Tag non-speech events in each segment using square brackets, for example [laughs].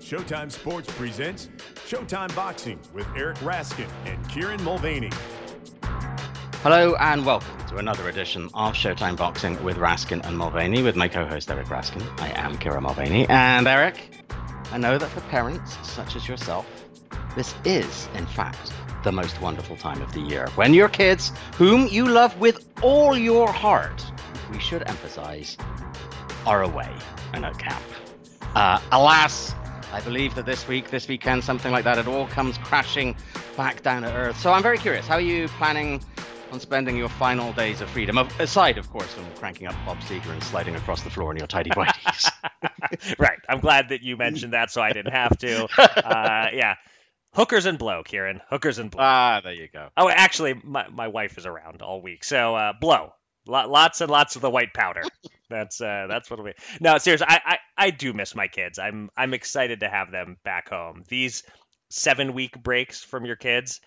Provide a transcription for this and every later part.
Showtime Sports presents Showtime Boxing with Eric Raskin and Kieran Mulvaney. Hello and welcome to another edition of Showtime Boxing with Raskin and Mulvaney with my co-host Eric Raskin. I am Kieran Mulvaney. And Eric, I know that for parents such as yourself, this is, in fact, the most wonderful time of the year. When your kids, whom you love with all your heart, we should emphasize, are away and at camp. Uh, alas, I believe that this week, this weekend, something like that, it all comes crashing back down to earth. So I'm very curious. How are you planning on spending your final days of freedom? Aside, of course, from cranking up Bob Seger and sliding across the floor in your tidy whities. [laughs] right. I'm glad that you mentioned that, so I didn't have to. [laughs] Uh, yeah. Hookers and blow, Kieran. Hookers and blow. Ah, there you go. Oh, actually, my, my wife is around all week, so uh, blow. Lots and lots of the white powder. That's uh, that's what we. No, seriously, I, I I do miss my kids. I'm I'm excited to have them back home. These seven week breaks from your kids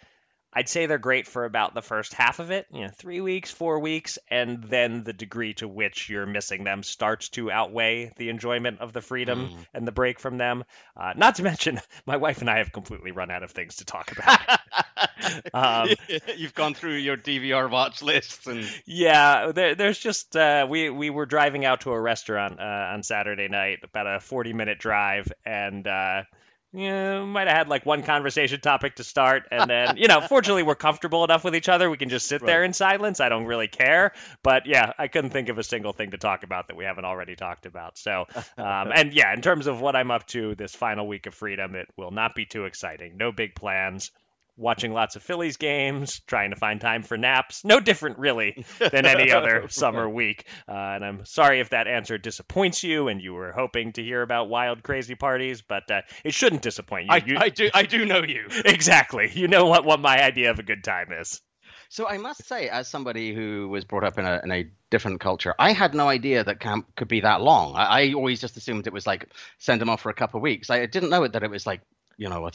I'd say they're great for about the first half of it, you know, three weeks, four weeks, and then the degree to which you're missing them starts to outweigh the enjoyment of the freedom mm. and the break from them. Uh, not to mention, [laughs] my wife and I have completely run out of things to talk about. [laughs] um, [laughs] You've gone through your DVR watch lists, and yeah, there, there's just uh, we we were driving out to a restaurant uh, on Saturday night, about a 40 minute drive, and uh, yeah, might have had like one conversation topic to start, and then you know, fortunately, we're comfortable enough with each other. We can just sit right. there in silence. I don't really care, but yeah, I couldn't think of a single thing to talk about that we haven't already talked about. So, um, and yeah, in terms of what I'm up to this final week of freedom, it will not be too exciting. No big plans watching lots of Phillies games, trying to find time for naps. No different, really, than any [laughs] other summer week. Uh, and I'm sorry if that answer disappoints you and you were hoping to hear about wild, crazy parties, but uh, it shouldn't disappoint you. I, you. I, do, I do know you. [laughs] exactly. You know what, what my idea of a good time is. So I must say, as somebody who was brought up in a, in a different culture, I had no idea that camp could be that long. I, I always just assumed it was like send them off for a couple of weeks. I didn't know that it was like you know a,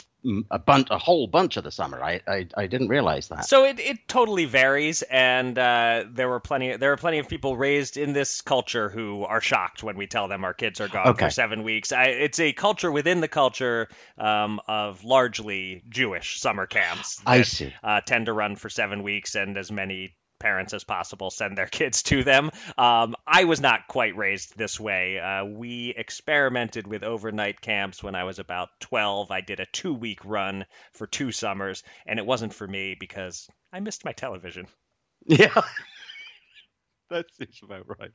a bunch a whole bunch of the summer. I i, I didn't realize that. So it, it totally varies and uh, there were plenty there are plenty of people raised in this culture who are shocked when we tell them our kids are gone okay. for seven weeks. I, it's a culture within the culture um, of largely jewish summer camps that, i see. uh, tend to run for seven weeks and as many parents as possible send their kids to them. Um, I was not quite raised this way. Uh, we experimented with overnight camps when I was about 12. I did a two week run for two summers, and it wasn't for me because I missed my television. [laughs] Yeah. that seems about right.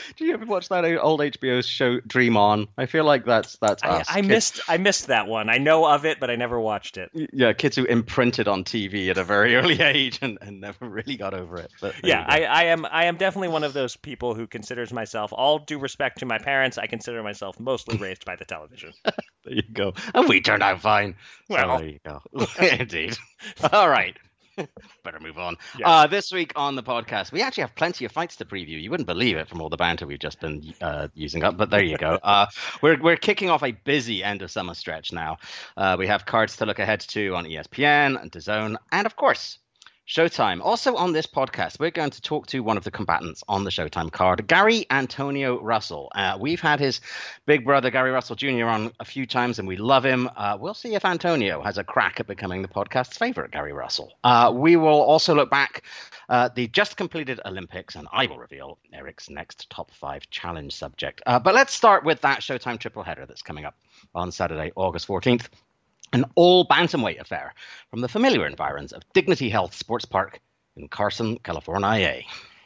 [laughs] Do you ever watch that old HBO show Dream On? I feel like that's that's us. I, I missed I missed that one. I know of it, but I never watched it. Yeah, kids who imprinted on TV at a very [laughs] early age and, and never really got over it. Yeah, I, I am I am definitely one of those people who considers myself, all due respect to my parents, I consider myself mostly raised by the television. [laughs] there you go. And we turned out fine. Well, so there you go. Indeed. All right. [laughs] Better move on. Yes. Uh, this week on the podcast, we actually have plenty of fights to preview. You wouldn't believe it from all the banter we've just been uh, using up, but there you go. [laughs] Uh, we're we're kicking off a busy end of summer stretch now. Uh, we have cards to look ahead to on ESPN and DAZN, and of course, Showtime. Also on this podcast, we're going to talk to one of the combatants on the Showtime card, Gary Antonio Russell. Uh, we've had his big brother, Gary Russell Jr., on a few times, and we love him. Uh, we'll see if Antonio has a crack at becoming the podcast's favorite Gary Russell. Uh, we will also look back at the just completed Olympics, and I will reveal Eric's next top five challenge subject. Uh, but let's start with that Showtime triple header that's coming up on Saturday, August 14th an all bantamweight affair from the familiar environs of Dignity Health Sports Park in Carson, California.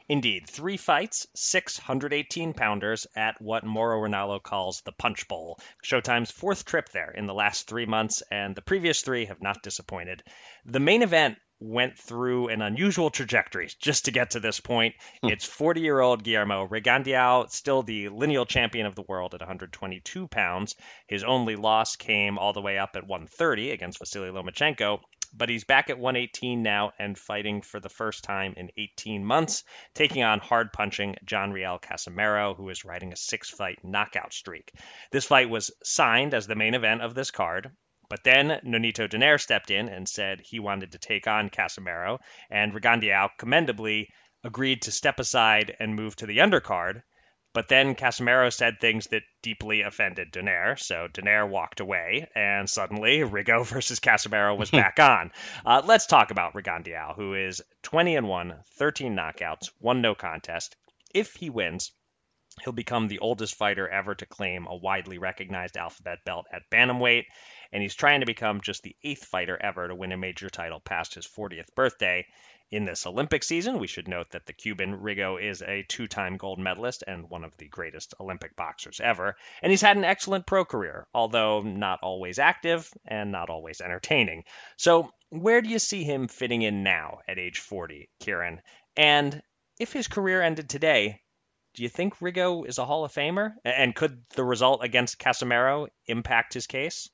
Indeed, three fights, 618 pounders at what Mauro Ranallo calls the Punch Bowl. Showtime's fourth trip there in the last three months, and the previous three have not disappointed. The main event went through an unusual trajectory just to get to this point. Hmm. It's 40 year old Guillermo Rigondeaux, still the lineal champion of the world at 122 pounds. His only loss came all the way up at 130 against Vasily Lomachenko. But he's back at 118 now and fighting for the first time in 18 months, taking on hard punching John Riel Casimero, who is riding a six fight knockout streak. This fight was signed as the main event of this card, but then Nonito Donaire stepped in and said he wanted to take on Casimero, and Rigondeaux commendably agreed to step aside and move to the undercard. But then Casimero said things that deeply offended Donaire, so Donaire walked away, and suddenly [laughs] Rigo versus Casimero was [laughs] back on. Uh, let's talk about Rigondeaux, who is 20 and 1, 13 knockouts, one no contest. If he wins, He'll become the oldest fighter ever to claim a widely recognized alphabet belt at bantamweight, and he's trying to become just the eighth fighter ever to win a major title past his 40th birthday. In this Olympic season, we should note that the Cuban Rigo is a two time gold medalist and one of the greatest Olympic boxers ever, and he's had an excellent pro career, although not always active and not always entertaining. So, where do you see him fitting in now at age 40, Kieran? And if his career ended today, do you think Rigo is a Hall of Famer? And could the result against Casimero impact his case?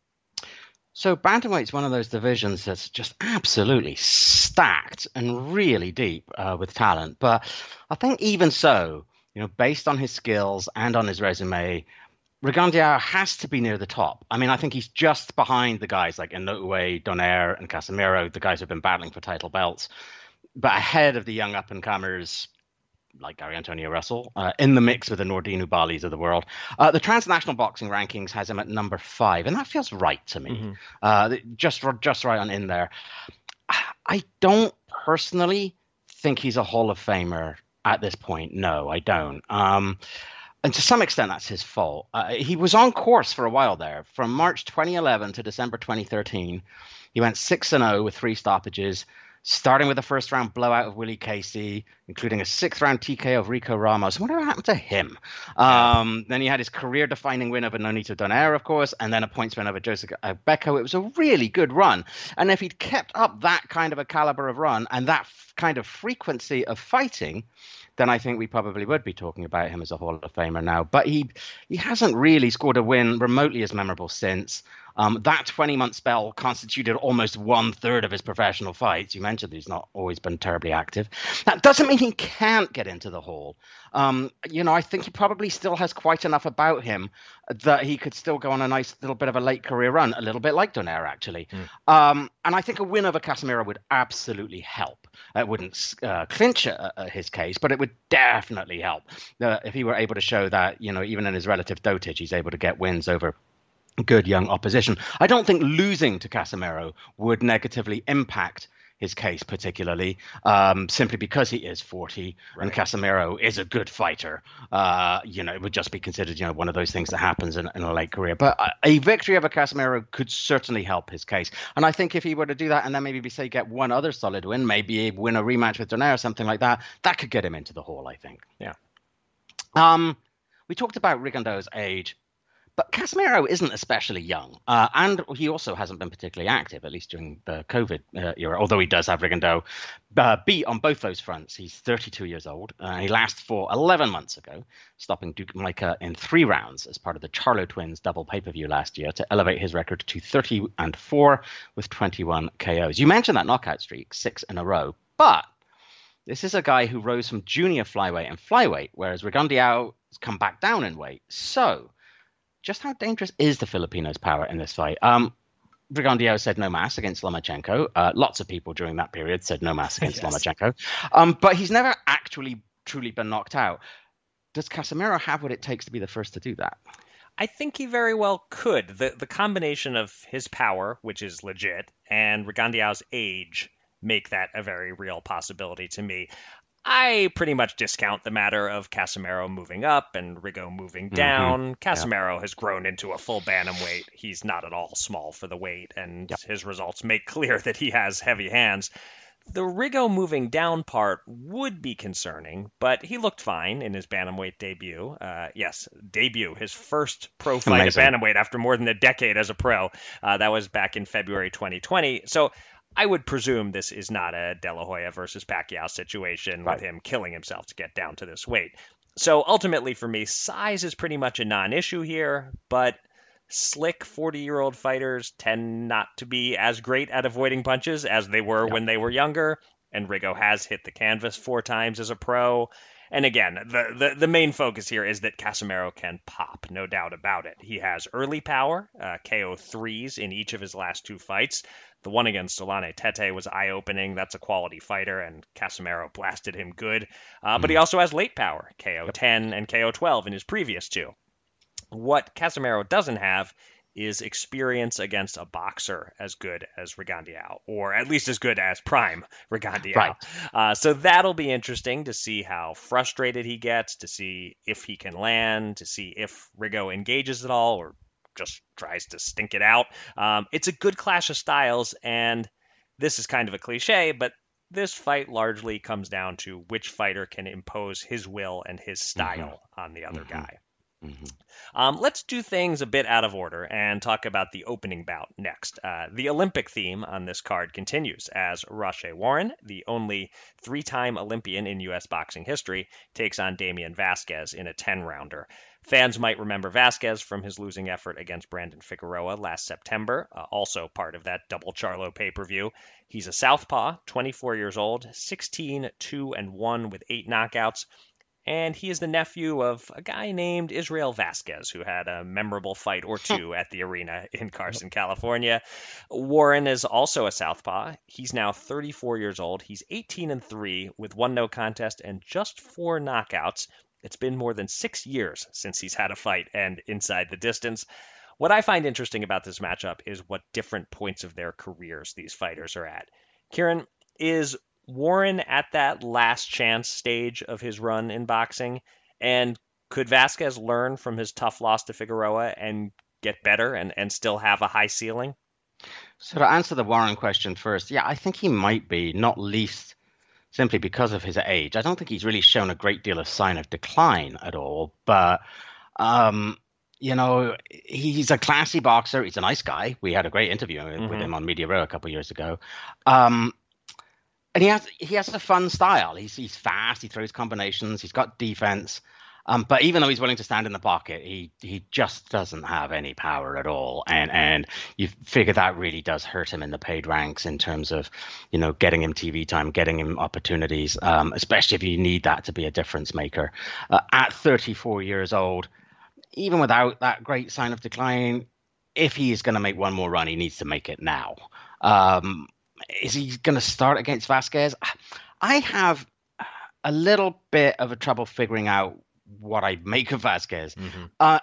So bantamweight's one of those divisions that's just absolutely stacked and really deep uh, with talent. But I think even so, you know, based on his skills and on his resume, Rigondeaux has to be near the top. I mean, I think he's just behind the guys like Inoue, Donaire, and Casimero, the guys who've been battling for title belts, but ahead of the young up and comers like Gary Antonio Russell, uh, in the mix with the Nordine Oubaali's of the world. Uh, the transnational boxing rankings has him at number five, and that feels right to me. Mm-hmm. Uh, just just right on in there. I don't personally think he's a Hall of Famer at this point. No, I don't. Um, and to some extent, that's his fault. Uh, he was on course for a while there, from March 2011 to December 2013. He went six and zero oh with three stoppages starting with a first round blowout of Willie Casey, including a sixth round TK of Rico Ramos. Whatever happened to him? Um, then he had his career defining win over Nonito Donaire, of course, and then a points win over Joseph Agbeko. It was a really good run. And if he'd kept up that kind of a caliber of run and that f- kind of frequency of fighting, then I think we probably would be talking about him as a Hall of Famer now. But he he hasn't really scored a win remotely as memorable since. Um, that 20 month spell constituted almost one third of his professional fights. You mentioned he's not always been terribly active. That doesn't mean he can't get into the hall. Um, you know, I think he probably still has quite enough about him that he could still go on a nice little bit of a late career run, a little bit like Donaire, actually. Mm. Um, and I think a win over Casimero would absolutely help. It wouldn't uh, clinch uh, uh, his case, but it would definitely help uh, if he were able to show that, you know, even in his relative dotage, he's able to get wins over good young opposition. I don't think losing to Casimero would negatively impact his case particularly, um, simply because he is 40 right. and Casimero is a good fighter. Uh, you know, it would just be considered, you know, one of those things that happens in, in a late career. But a victory over Casimero could certainly help his case. And I think if he were to do that and then maybe say get one other solid win, maybe win a rematch with Donaire or something like that, that could get him into the hall, I think. Yeah. Um, we talked about Rigondeaux's age. But Casimero isn't especially young, uh, and he also hasn't been particularly active, at least during the COVID uh, era. Although he does have Rigondeaux uh, beat on both those fronts. He's 32 years old. Uh, he last fought 11 months ago, stopping Duke Micah in three rounds as part of the Charlo Twins double pay-per-view last year to elevate his record to 30 and four with 21 KOs. You mentioned that knockout streak, six in a row, but this is a guy who rose from junior flyweight and flyweight, whereas Rigondeaux has come back down in weight. So just how dangerous is the Filipinos' power in this fight? Um, Rigondeaux said no mass against Lomachenko. Uh, lots of people during that period said no mass against [laughs] yes. Lomachenko. Um, but he's never actually truly been knocked out. Does Casimero have what it takes to be the first to do that? I think he very well could. The the combination of his power, which is legit, and Rigondeaux's age make that a very real possibility to me. I pretty much discount the matter of Casimero moving up and Rigo moving mm-hmm. down. Mm-hmm. Yeah. has grown into a full bantamweight. He's not at all small for the weight, and yep. his results make clear that he has heavy hands. The Rigo moving down part would be concerning, but he looked fine in his bantamweight debut. Uh, yes, debut, his first pro fight Amazing. at bantamweight after more than a decade as a pro. Uh, that was back in February 2020. So I would presume this is not a De La Hoya versus Pacquiao situation right. with him killing himself to get down to this weight. So ultimately, for me, size is pretty much a non issue here, but slick 40 year old fighters tend not to be as great at avoiding punches as they were yep. when they were younger. And Rigo has hit the canvas four times as a pro. And again, the, the, the main focus here is that Casimero can pop, no doubt about it. He has early power, uh, KO threes in each of his last two fights. The one against Zolani Tete was eye opening. That's a quality fighter, and Casimero blasted him good. Uh, but he mm. also has late power, KO 10 and KO 12 in his previous two. What Casimero doesn't have is experience against a boxer as good as Rigondeaux, or at least as good as Prime Rigondeaux. Right. Uh, so that'll be interesting to see how frustrated he gets, to see if he can land, to see if Rigo engages at all, or just tries to stink it out. Um, it's a good clash of styles, and this is kind of a cliche, but this fight largely comes down to which fighter can impose his will and his mm-hmm. style mm-hmm. on the other mm-hmm. guy. Mm-hmm. Um, let's do things a bit out of order and talk about the opening bout next. Uh, the Olympic theme on this card continues as Rau'shee Warren, the only three time Olympian in U.S. boxing history, takes on Damian Vasquez in a 10 rounder. Fans might remember Vasquez from his losing effort against Brandon Figueroa last September, uh, also part of that double Charlo pay per view. He's a southpaw, 24 years old, 16, 2, and 1 with eight knockouts and he is the nephew of a guy named Israel Vasquez, who had a memorable fight or [laughs] two at the arena in Carson, California. Warren is also a southpaw. He's now 34 years old. He's 18 and 3 with one no contest and just four knockouts. It's been more than six years since he's had a fight and inside the distance. What I find interesting about this matchup is what different points of their careers these fighters are at. Kieran, is Warren at that last chance stage of his run in boxing? And could Vasquez learn from his tough loss to Figueroa and get better and, and still have a high ceiling? So to answer the Warren question first, yeah, I think he might be, not least simply because of his age. I don't think he's really shown a great deal of sign of decline at all, but um, you know, he's a classy boxer. He's a nice guy. We had a great interview mm-hmm. with him on Media Row a couple of years ago. Um, and he has he has a fun style. He's he's fast. He throws combinations. He's got defense. Um, but even though he's willing to stand in the pocket, he he just doesn't have any power at all. And and you figure that really does hurt him in the paid ranks in terms of, you know, getting him TV time, getting him opportunities, um, especially if you need that to be a difference maker. Uh, at 34 years old, even without that great sign of decline, if he is going to make one more run, he needs to make it now. Um, is he going to start against Vasquez? I have a little bit of a trouble figuring out what I make of Vasquez. Mm-hmm. Uh,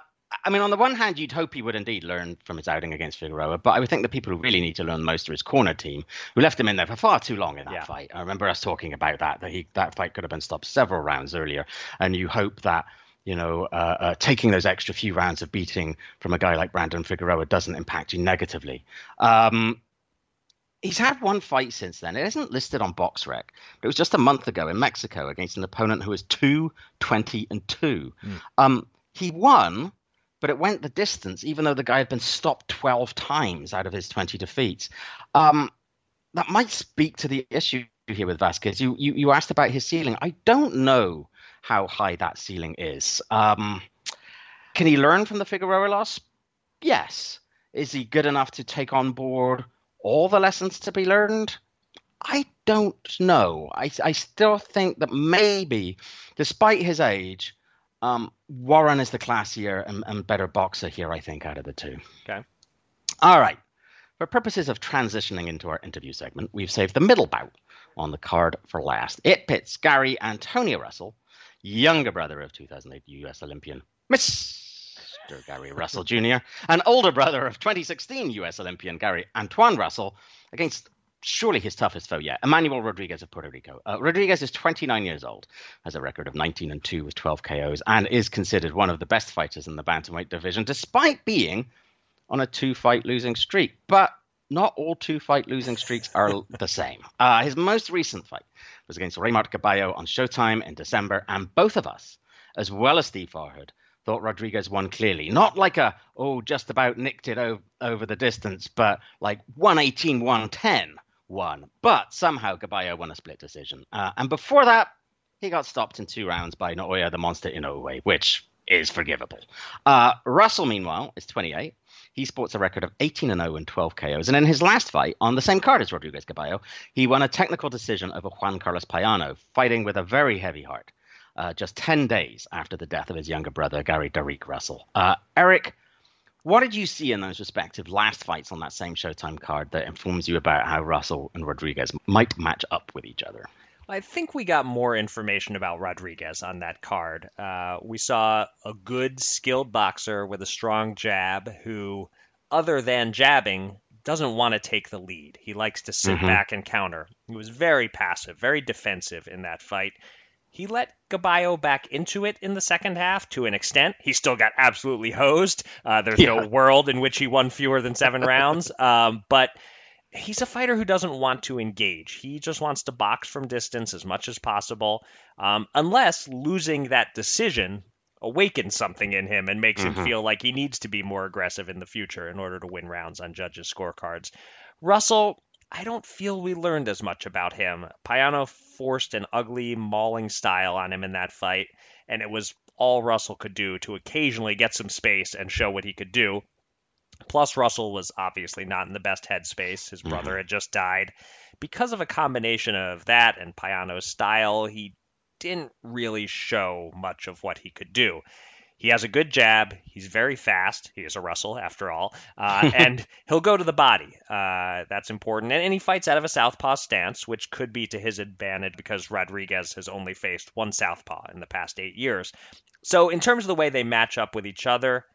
I mean, on the one hand, you'd hope he would indeed learn from his outing against Figueroa, but I would think the people who really need to learn most are his corner team, who left him in there for far too long in that yeah. fight. I remember us talking about that that he that fight could have been stopped several rounds earlier, and you hope that you know uh, uh, taking those extra few rounds of beating from a guy like Brandon Figueroa doesn't impact you negatively. Um, he's had one fight since then. It isn't listed on BoxRec, but it was just a month ago in Mexico against an opponent who was 2 20 and 2. Mm. Um, he won, but it went the distance, even though the guy had been stopped 12 times out of his 20 defeats. Um, that might speak to the issue here with Vasquez. You, you, you asked about his ceiling. I don't know how high that ceiling is. Um, can he learn from the Figueroa loss? Yes. Is he good enough to take on board all the lessons to be learned? I don't know. I, I still think that maybe, despite his age, um, Warren is the classier and, and better boxer here, I think, out of the two. Okay. All right. For purposes of transitioning into our interview segment, we've saved the middle bout on the card for last. It pits Gary Antonio Russell, younger brother of 2008 U.S. Olympian Miss Gary Russell Jr., and older brother of 2016 US Olympian Gary Antuanne Russell against surely his toughest foe yet, Emmanuel Rodriguez of Puerto Rico. Uh, Rodriguez is 29 years old, has a record of 19 and 2 with 12 KOs, and is considered one of the best fighters in the bantamweight division, despite being on a two fight losing streak. But not all two fight losing streaks are the same. Uh, his most recent fight was against Reymart Gaballo on Showtime in December, and both of us, as well as Steve Farhood, thought Rodriguez won clearly. Not like a, oh, just about nicked it o- over the distance, but like 118 110 won. But somehow Gaballo won a split decision. Uh, and before that, he got stopped in two rounds by Naoya the Monster in Inoue, which is forgivable. Uh, Russell, meanwhile, is 28. He sports a record of 18 and 0 and 12 KOs. And in his last fight, on the same card as Rodriguez Gaballo, he won a technical decision over Juan Carlos Payano, fighting with a very heavy heart. Uh, just 10 days after the death of his younger brother, Gary Derek Russell. Uh, Eric, what did you see in those respective last fights on that same Showtime card that informs you about how Russell and Rodriguez might match up with each other? I think we got more information about Rodriguez on that card. Uh, we saw a good, skilled boxer with a strong jab who, other than jabbing, doesn't want to take the lead. He likes to sit mm-hmm. back and counter. He was very passive, very defensive in that fight. He let Gaballo back into it in the second half to an extent. He still got absolutely hosed. Uh, there's yeah. no world in which he won fewer than seven [laughs] rounds. Um, but he's a fighter who doesn't want to engage. He just wants to box from distance as much as possible, um, unless losing that decision awakens something in him and makes mm-hmm. him feel like he needs to be more aggressive in the future in order to win rounds on judges' scorecards. Russell, I don't feel we learned as much about him. Payano forced an ugly, mauling style on him in that fight, and it was all Russell could do to occasionally get some space and show what he could do. Plus, Russell was obviously not in the best headspace. His brother mm-hmm. had just died. Because of a combination of that and Payano's style, he didn't really show much of what he could do. He has a good jab. He's very fast. He is a Russell, after all. [laughs] Uh, and he'll go to the body. Uh, that's important. And, and, he fights out of a southpaw stance, which could be to his advantage because Rodriguez has only faced one southpaw in the past eight years. So, in terms of the way they match up with each other,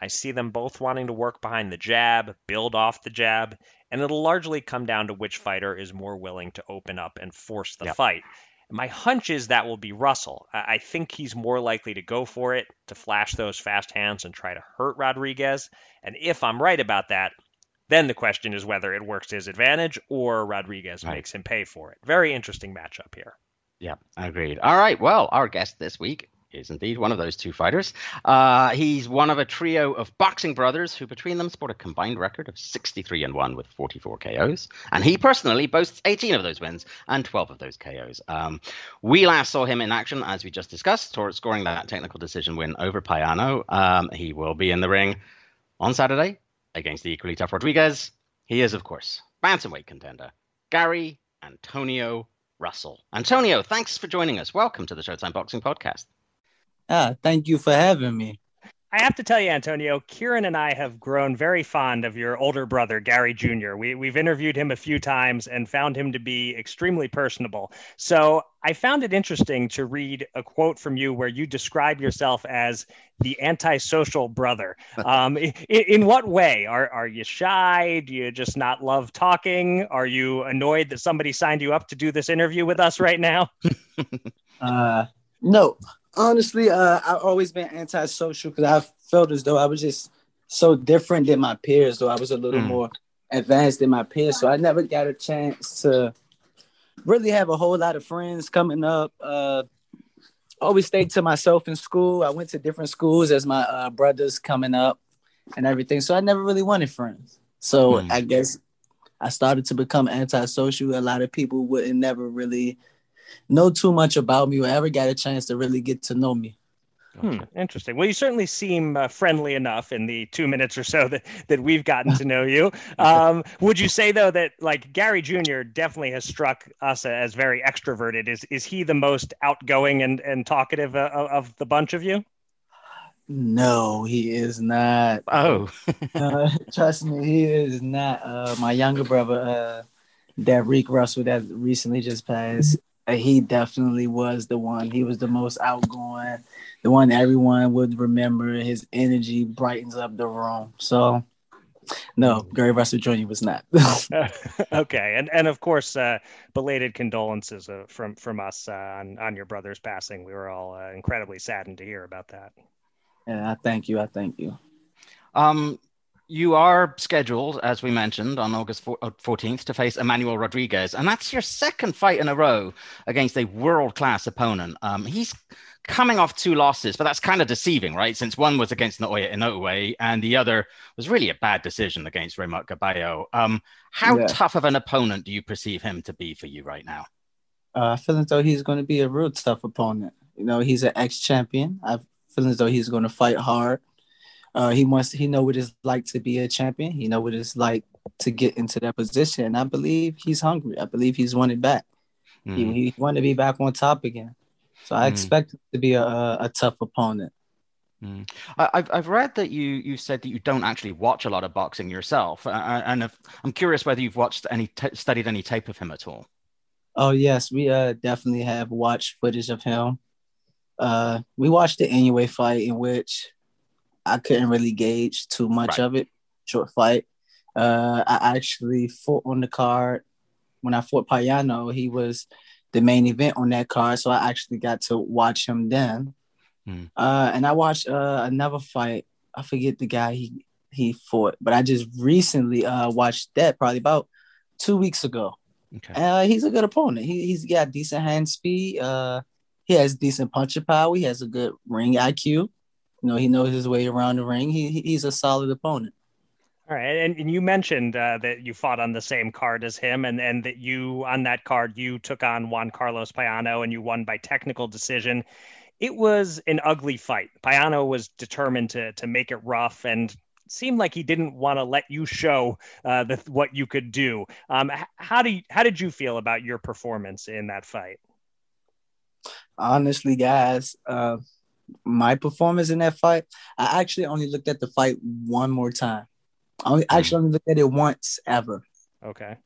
I see them both wanting to work behind the jab, build off the jab, and it'll largely come down to which fighter is more willing to open up and force the yep. fight. My hunch is that will be Russell. I think he's more likely to go for it, to flash those fast hands and try to hurt Rodriguez. And if I'm right about that, then the question is whether it works to his advantage or Rodriguez right. makes him pay for it. Very interesting matchup here. Yeah, agreed. All right. Well, our guest this week is indeed one of those two fighters. Uh, he's one of a trio of boxing brothers who, between them, sport a combined record of 63 and 1 with 44 KOs. And he personally boasts 18 of those wins and 12 of those KOs. Um, we last saw him in action, as we just discussed, scoring that technical decision win over Payano. Um, he will be in the ring on Saturday against the equally tough Rodriguez. He is, of course, bantamweight contender Gary Antonio Russell. Antonio, thanks for joining us. Welcome to the Showtime Boxing Podcast. Ah, thank you for having me. I have to tell you, Antonio, Kieran and I have grown very fond of your older brother, Gary Jr. We, we've interviewed him a few times and found him to be extremely personable. So I found it interesting to read a quote from you where you describe yourself as the antisocial brother. [laughs] Um, in, in what way? Are, are you shy? Do you just not love talking? Are you annoyed that somebody signed you up to do this interview with us right now? [laughs] uh, no, honestly, uh, I've always been antisocial because I felt as though I was just so different than my peers. Though I was a little mm. more advanced than my peers, so I never got a chance to really have a whole lot of friends coming up. Uh, always stayed to myself in school. I went to different schools as my uh, brothers coming up and everything, so I never really wanted friends. So mm. I guess I started to become antisocial. A lot of people wouldn't never really know too much about me or ever got a chance to really get to know me. Hmm, interesting. Well, you certainly seem uh, friendly enough in the two minutes or so [laughs] that, that we've gotten to know you. [laughs] Um, would you say though that like Gary Jr. definitely has struck us as very extroverted? Is is he the most outgoing and and talkative uh, of the bunch of you? No, he is not. Oh, [laughs] uh, trust me, he is not. Uh, my younger brother, uh, Derek Russell, that recently just passed he definitely was the one. He was the most outgoing, the one everyone would remember. His energy brightens up the room. So, no, Gary Russell Jr. was not. [laughs] [laughs] okay, and and of course, uh, belated condolences uh, from from us uh, on on your brother's passing. We were all uh, incredibly saddened to hear about that. Yeah, I thank you. I thank you. Um, you are scheduled, as we mentioned, on August 14th uh, to face Emmanuel Rodriguez, and that's your second fight in a row against a world class opponent. Um, he's coming off two losses, but that's kind of deceiving, right? Since one was against Naoya Inoue and the other was really a bad decision against Reymart Gaballo. Um, how yeah. tough of an opponent do you perceive him to be for you right now? Uh, I feel as though he's going to be a real tough opponent. You know, he's an ex champion. I feel as though he's going to fight hard. Uh, he wants he know what it's like to be a champion. He know what it's like to get into that position. And I believe he's hungry. I believe he's wanted back. Mm. He, he want to be back on top again. So I mm. expect it to be a, a tough opponent. Mm. I've I've read that you you said that you don't actually watch a lot of boxing yourself, uh, and if, I'm curious whether you've watched any t- studied any tape of him at all. Oh yes, we uh definitely have watched footage of him. Uh, we watched the Inoue fight in which I couldn't really gauge too much right. of it. Short fight. Uh, I actually fought on the card when I fought Payano. He was the main event on that card, so I actually got to watch him then. Mm. Uh, and I watched uh, another fight. I forget the guy he he fought, but I just recently uh, watched that probably about two weeks ago. Okay. Uh, he's a good opponent. He, he's got decent hand speed. Uh, he has decent puncher power. He has a good ring IQ. You know, he knows his way around the ring. He, he's a solid opponent. All right, and, and you mentioned uh, that you fought on the same card as him, and and that you on that card you took on Juan Carlos Payano, and you won by technical decision it was an ugly fight. Payano was determined to to make it rough and seemed like he didn't want to let you show uh, the, what you could do. Um, how do you, how did you feel about your performance in that fight? Honestly, guys, uh, my performance in that fight, I actually only looked at the fight one more time. I only, actually only looked at it once ever. Okay.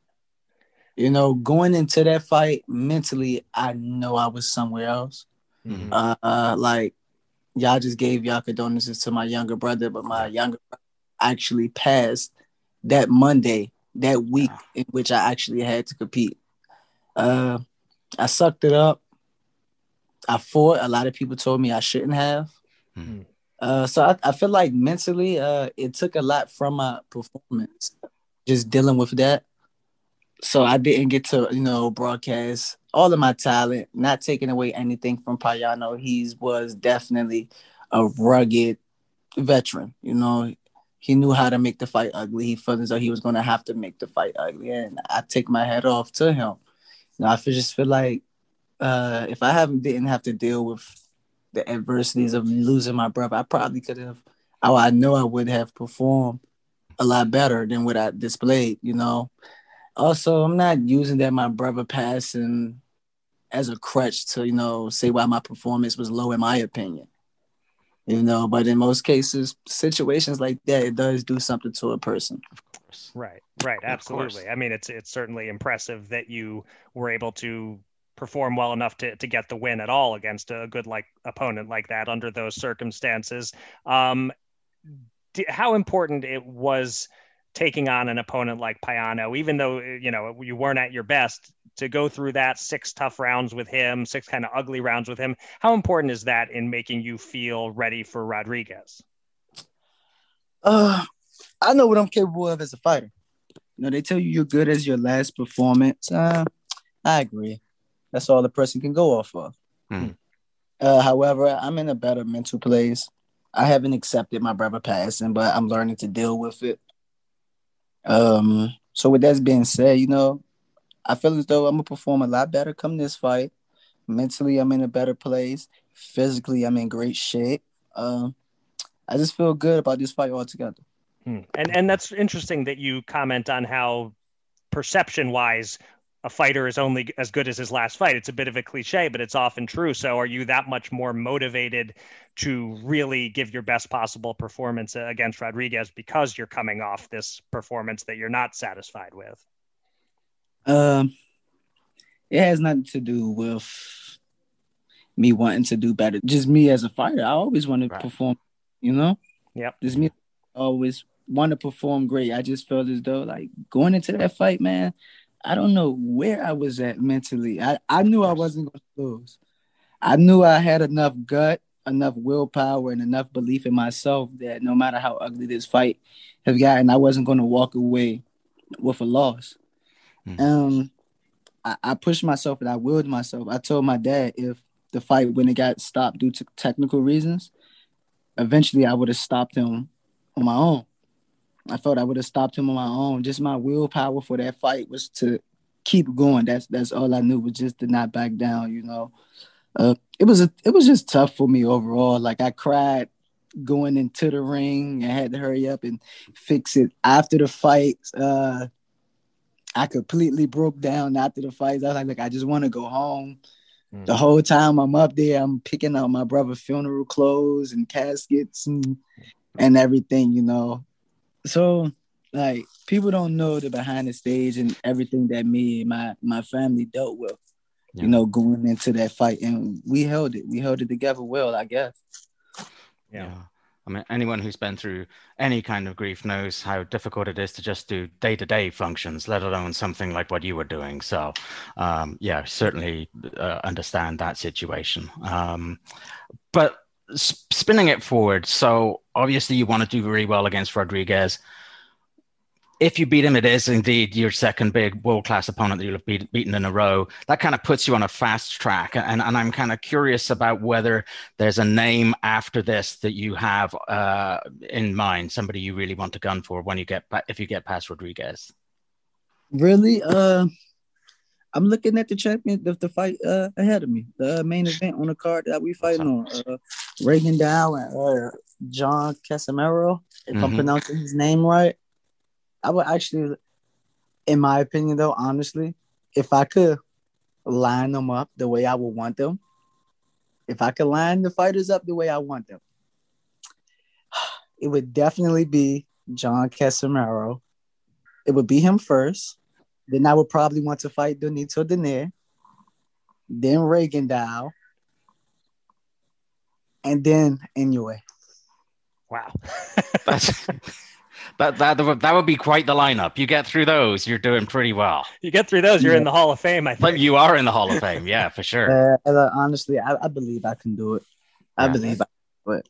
You know, going into that fight mentally, I know I was somewhere else. Mm-hmm. Uh, like y'all just gave y'all condolences to my younger brother, but my younger brother actually passed that Monday, that week in which I actually had to compete. Uh, I sucked it up. I fought. A lot of people told me I shouldn't have. Mm-hmm. Uh, so I, I feel like mentally, uh, it took a lot from my performance, just dealing with that. So I didn't get to, you know, broadcast all of my talent, not taking away anything from Payano. He was definitely a rugged veteran. You know, he knew how to make the fight ugly. He felt as though he was going to have to make the fight ugly, and I take my head off to him. You know, I just feel like uh, if I haven't didn't have to deal with the adversities of losing my brother, I probably could have. Oh, I know I would have performed a lot better than what I displayed. You know. Also, I'm not using that my brother passing as a crutch to you know say why my performance was low in my opinion you know but in most cases situations like that it does do something to a person of course right right absolutely i mean it's it's certainly impressive that you were able to perform well enough to, to get the win at all against a good like opponent like that under those circumstances um how important it was taking on an opponent like Payano, even though you know you weren't at your best, to go through that six tough rounds with him, six kind of ugly rounds with him. How important is that in making you feel ready for Rodriguez? Uh, I know what I'm capable of as a fighter. You know, they tell you you're good as your last performance. Uh, I agree. That's all the person can go off of. Hmm. Uh, however, I'm in a better mental place. I haven't accepted my brother passing, but I'm learning to deal with it. Um, so with that being said, you know, I feel as though I'm gonna perform a lot better come this fight. Mentally, I'm in a better place. Physically, I'm in great shape. Um, I just feel good about this fight altogether. Hmm. And and that's interesting that you comment on how perception wise a fighter is only as good as his last fight. It's a bit of a cliche, but it's often true. So, are you that much more motivated to really give your best possible performance against Rodriguez because you're coming off this performance that you're not satisfied with? Um, it has nothing to do with me wanting to do better. Just me as a fighter. I always want right. to perform. You know. Yep. Just me. Always want to perform great. I just felt as though like going into that fight, man. I don't know where I was at mentally. I, I knew I wasn't going to lose. I knew I had enough gut, enough willpower, and enough belief in myself that no matter how ugly this fight have gotten, I wasn't going to walk away with a loss. Mm-hmm. Um, I, I pushed myself and I willed myself. I told my dad if the fight when it got stopped due to technical reasons, eventually I would have stopped him on my own. I felt I would have stopped him on my own. Just my willpower for that fight was to keep going. That's that's all I knew was just to not back down. You know, uh, it was a, it was just tough for me overall. Like I cried going into the ring. I had to hurry up and fix it after the fight. Uh, I completely broke down after the fight. I was like, look, I just want to go home. Mm. The whole time I'm up there, I'm picking out my brother's funeral clothes and caskets and and everything, you know. So like people don't know the behind the stage and everything that me and my my family dealt with, yeah. you know, going into that fight, and we held it. We held it together well, I guess. yeah. yeah. I mean, anyone who's been through any kind of grief knows how difficult it is to just do day to day functions, let alone something like what you were doing. So, um, yeah, certainly uh, understand that situation. Um, but spinning it forward, so obviously you want to do very well against Rodriguez if you beat him, it is indeed your second big world class opponent that you'll have beat, beaten in a row. That kind of puts you on a fast track. And, and I'm kind of curious about whether there's a name after this that you have uh, in mind, somebody you really want to gun for when you get if you get past Rodriguez. Really? Uh, I'm looking at the champion of the fight uh, ahead of me, the main event on the card that we fighting on. Uh, Rigondeaux and uh, John Casimero, if mm-hmm. I'm pronouncing his name right. I would actually, in my opinion, though, honestly, if I could line them up the way I would want them, if I could line the fighters up the way I want them, it would definitely be John Casimero. It would be him first. Then I would probably want to fight Donito Donaire. Then Rigondeaux. And then Inoue. Wow. That's that that that would be quite the lineup. You get through those, you're doing pretty well. You get through those, you're yeah. in the Hall of Fame. I think but you are in the Hall of Fame, yeah, for sure. Uh, honestly, I, I, believe I can do it. I yeah. believe, I, but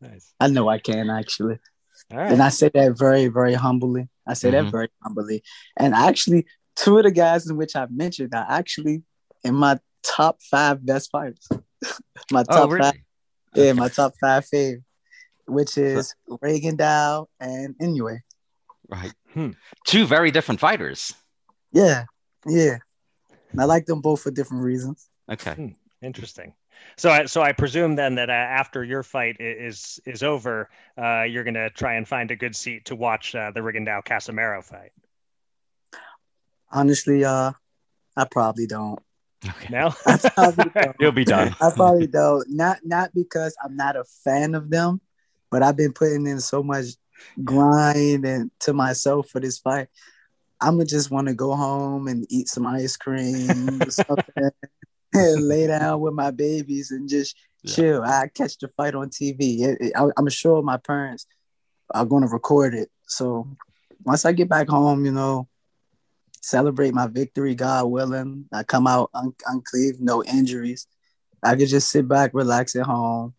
nice. I know I can actually. And I say that very, very humbly. I say mm-hmm. that very humbly. And actually, two of the guys in which I've mentioned are actually in my top five best fighters. [laughs] my oh, top oh, really? five. Yeah, my top five favorite which is Rigondeaux and Inoue. Right. Hmm. Two very different fighters. Yeah. Yeah. And I like them both for different reasons. Okay. Hmm. Interesting. So, I, so I presume then that uh, after your fight is is over, uh, you're gonna try and find a good seat to watch uh, the Rigondeaux Casimero fight. Honestly, uh, I probably don't. Okay. No, [laughs] [laughs] you'll be done. I probably don't. Not not because I'm not a fan of them, but I've been putting in so much grind and to myself for this fight. I'm gonna just want to go home and eat some ice cream and [laughs] [laughs] lay down with my babies and just yeah. chill. I catch the fight on TV. It, it, I, I'm sure my parents are gonna record it. So once I get back home, you know, celebrate my victory, God willing. I come out un- uncleaved, no injuries. I could just sit back, relax at home,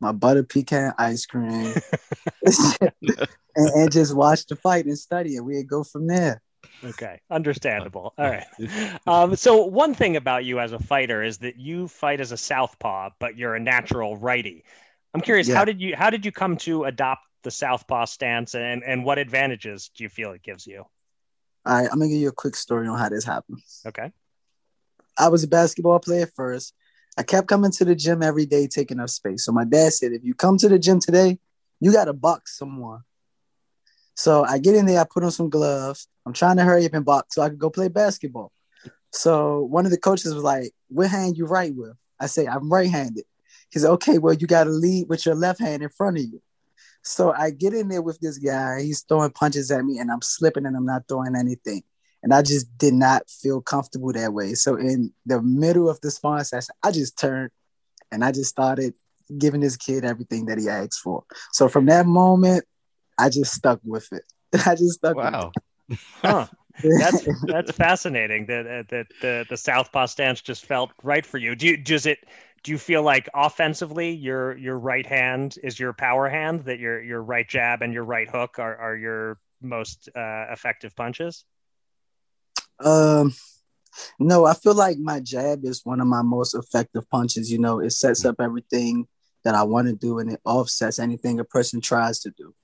my butter pecan ice cream, [laughs] [laughs] and, and, just watch the fight and study it. We'd go from there. Okay, understandable. All right. [laughs] Um, so one thing about you as a fighter is that you fight as a southpaw, but you're a natural righty. I'm curious, yeah. how did you how did you come to adopt the southpaw stance, and and what advantages do you feel it gives you? All right, I'm gonna give you a quick story on how this happened. Okay. I was a basketball player first. I kept coming to the gym every day, taking up space. So my dad said, if you come to the gym today, you got to box someone. So I get in there, I put on some gloves. I'm trying to hurry up and box so I could go play basketball. So one of the coaches was like, what hand you right with? I say, I'm right-handed. He said, okay, well, you got to lead with your left hand in front of you. So I get in there with this guy. He's throwing punches at me and I'm slipping and I'm not throwing anything. And I just did not feel comfortable that way. So in the middle of the sparring session, I just turned and I just started giving this kid everything that he asked for. So from that moment, I just stuck with it. [laughs] I just stuck wow. Huh. [laughs] that's that's fascinating that that the the southpaw stance just felt right for you. Do you does it do you feel like offensively your your right hand is your power hand that your your right jab and your right hook are, are your most uh, effective punches? Um, no, I feel like my jab is one of my most effective punches. You know, it sets up everything that I want to do and it offsets anything a person tries to do.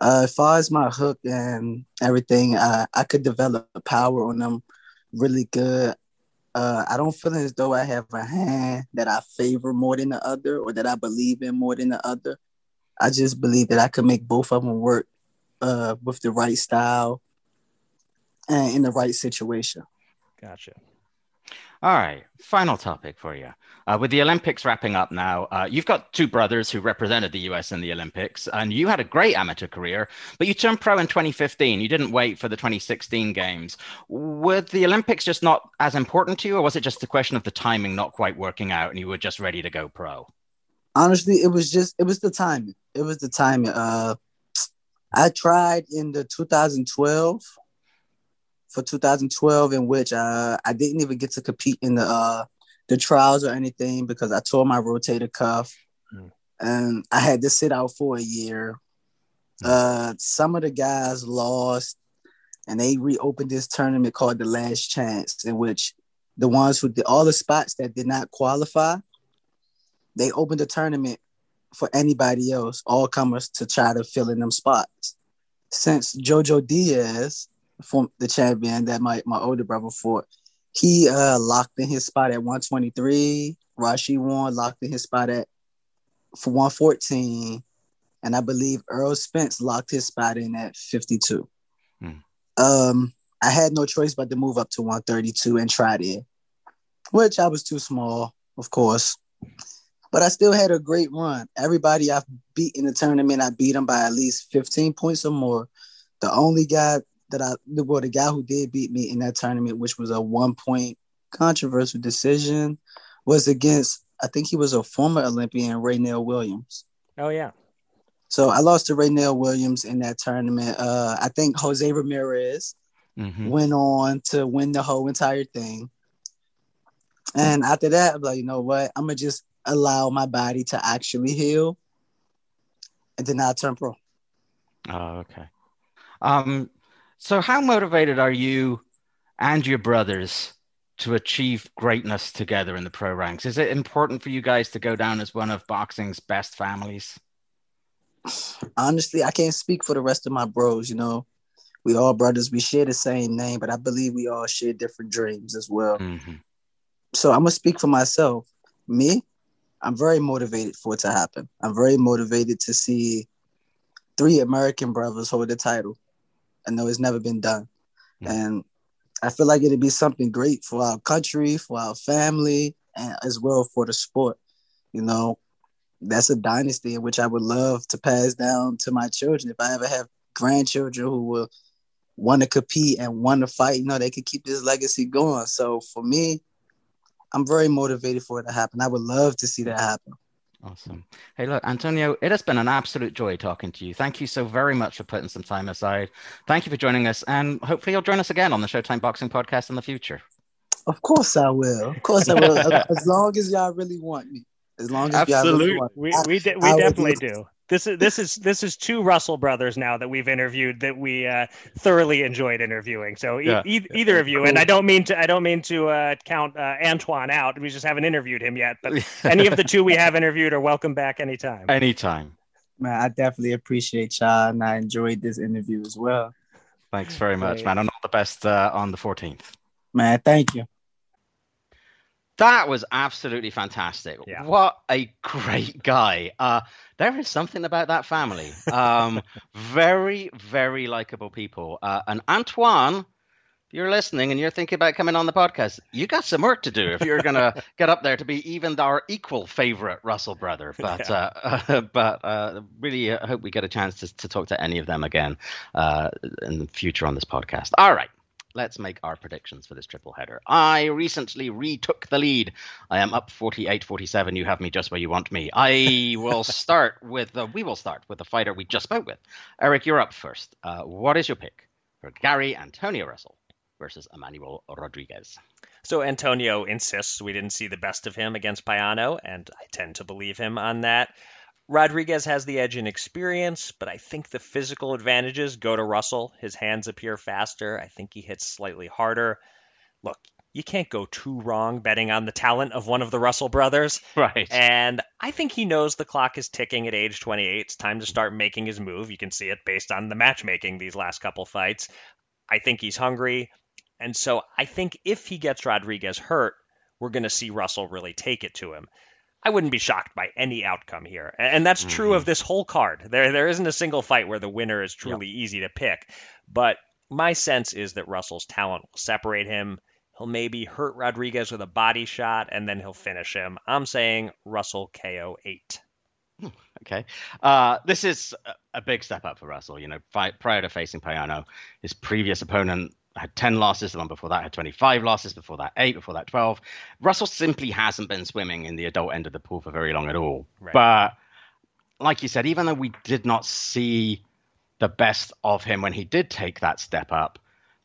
Uh, as far as my hook and everything, uh, I could develop power on them really good. Uh, I don't feel as though I have a hand that I favor more than the other or that I believe in more than the other. I just believe that I could make both of them work uh, with the right style and in the right situation. Gotcha. All right, final topic for you. Uh, with the Olympics wrapping up now, uh, you've got two brothers who represented the US in the Olympics, and you had a great amateur career, but you turned pro in 2015. You didn't wait for the 2016 games. Were the Olympics just not as important to you, or was it just a question of the timing not quite working out and you were just ready to go pro? Honestly, it was just it was the timing. It was the timing. Uh, I tried in the 2012 for 2012 in which uh, I didn't even get to compete in the uh, the trials or anything because I tore my rotator cuff mm. and I had to sit out for a year. Mm. Uh, some of the guys lost and they reopened this tournament called the Last Chance, in which the ones who did all the spots that did not qualify, they opened the tournament for anybody else, all comers to try to fill in them spots. Since Jojo Diaz from the champion that my, my older brother fought. He uh, locked in his spot at 123. Rau'shee won, locked in his spot at for 114. And I believe Errol Spence locked his spot in at 52. Hmm. Um, I had no choice but to move up to 132 and try it, which I was too small, of course. But I still had a great run. Everybody I've beat in the tournament, I beat them by at least 15 points or more. The only guy that I well, the guy who did beat me in that tournament, which was a one point controversial decision, was against I think he was a former Olympian, Raynell Williams. Oh yeah. So I lost to Raynell Williams in that tournament. Uh, I think Jose Ramirez mm-hmm. went on to win the whole entire thing. And after that, I'm like, you know what? I'm gonna just allow my body to actually heal, and then I turn pro. Oh, okay. Um, so, how motivated are you and your brothers to achieve greatness together in the pro ranks? Is it important for you guys to go down as one of boxing's best families? Honestly, I can't speak for the rest of my bros. You know, we all brothers. We share the same name, but I believe we all share different dreams as well. Mm-hmm. So I'm gonna speak for myself. Me, I'm very motivated for it to happen. I'm very motivated to see three American brothers hold the title. I know it's never been done. Mm-hmm. And I feel like it'd be something great for our country, for our family, and as well for the sport. You know, that's a dynasty in which I would love to pass down to my children. If I ever have grandchildren who will want to compete and want to fight, you know, they could keep this legacy going. So for me, I'm very motivated for it to happen. I would love to see that happen. Awesome. Mm. Hey, look, Antonio, it has been an absolute joy talking to you. Thank you so very much for putting some time aside. Thank you for joining us, and hopefully you'll join us again on the Showtime Boxing Podcast in the future. Of course I will. Of course I will. [laughs] as long as y'all really want me. As long as Absolutely. y'all really want me. We, we, de- we definitely do. This is this is this is two Russell brothers now that we've interviewed that we uh, thoroughly enjoyed interviewing. So e- yeah. e- either of you, and I don't mean to I don't mean to uh, count uh, Antuanne out. We just haven't interviewed him yet. But any of the two we have interviewed are welcome back anytime. Anytime. Man, I definitely appreciate y'all, and I enjoyed this interview as well. Thanks very much, man, and all the best uh, on the 14th. Man, thank you. That was absolutely fantastic. Yeah. What a great guy. Uh, there is something about that family. Um, [laughs] very, very likable people. Uh, and Antuanne, if you're listening and you're thinking about coming on the podcast, you got some work to do if you're going [laughs] to get up there to be even our equal favorite Russell brother. But yeah. uh, [laughs] but uh, really, I hope we get a chance to, to talk to any of them again uh, in the future on this podcast. All right let's make our predictions for this triple header. I recently retook the lead. I am up 48 47. You have me just where you want me. I will [laughs] start with the, we will start with the fighter we just spoke with. Eric, you're up first. Uh, what is your pick for Gary Antonio Russell versus Emmanuel Rodriguez? So Antonio insists we didn't see the best of him against Payano, and I tend to believe him on that. Rodriguez has the edge in experience, but I think the physical advantages go to Russell. His hands appear faster. I think he hits slightly harder. Look, you can't go too wrong betting on the talent of one of the Russell brothers. [laughs] Right. And I think he knows the clock is ticking at age 28. It's time to start making his move. You can see it based on the matchmaking these last couple fights. I think he's hungry. And so I think if he gets Rodriguez hurt, we're going to see Russell really take it to him. I wouldn't be shocked by any outcome here. And that's mm-hmm. true of mm-hmm. this whole card. There there isn't a single fight where the winner is truly yep. easy to pick. But my sense is that Russell's talent will separate him. He'll maybe hurt Rodriguez with a body shot, and then he'll finish him. I'm saying Russell KO eight. Okay. Uh, this is a big step up for Russell. You know, prior to facing Payano, his previous opponent had 10 losses. The one before that had 25 losses. Before that, eight. Before that, 12. Russell simply hasn't been swimming in the adult end of the pool for very long at all. Right. But like you said, even though we did not see the best of him when he did take that step up,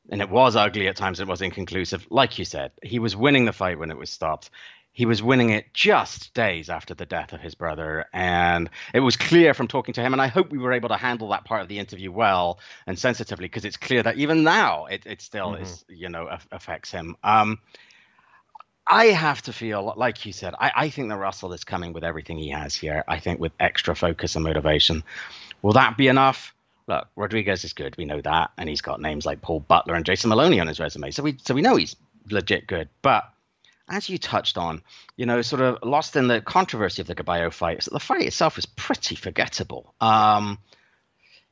and it was ugly at times, it was inconclusive. Like you said, he was winning the fight when it was stopped he was winning it just days after the death of his brother. And it was clear from talking to him, and I hope we were able to handle that part of the interview well and sensitively, because it's clear that even now it, it still mm-hmm. is, you know, affects him. Um, I have to feel, like you said, I, I think that Russell is coming with everything he has here. I think with extra focus and motivation. Will that be enough? Look, Rodriguez is good. We know that, and he's got names like Paul Butler and Jason Moloney on his resume, so we so we know he's legit good. But as you touched on, you know, sort of lost in the controversy of the Gaballo fight, so the fight itself was pretty forgettable. Um,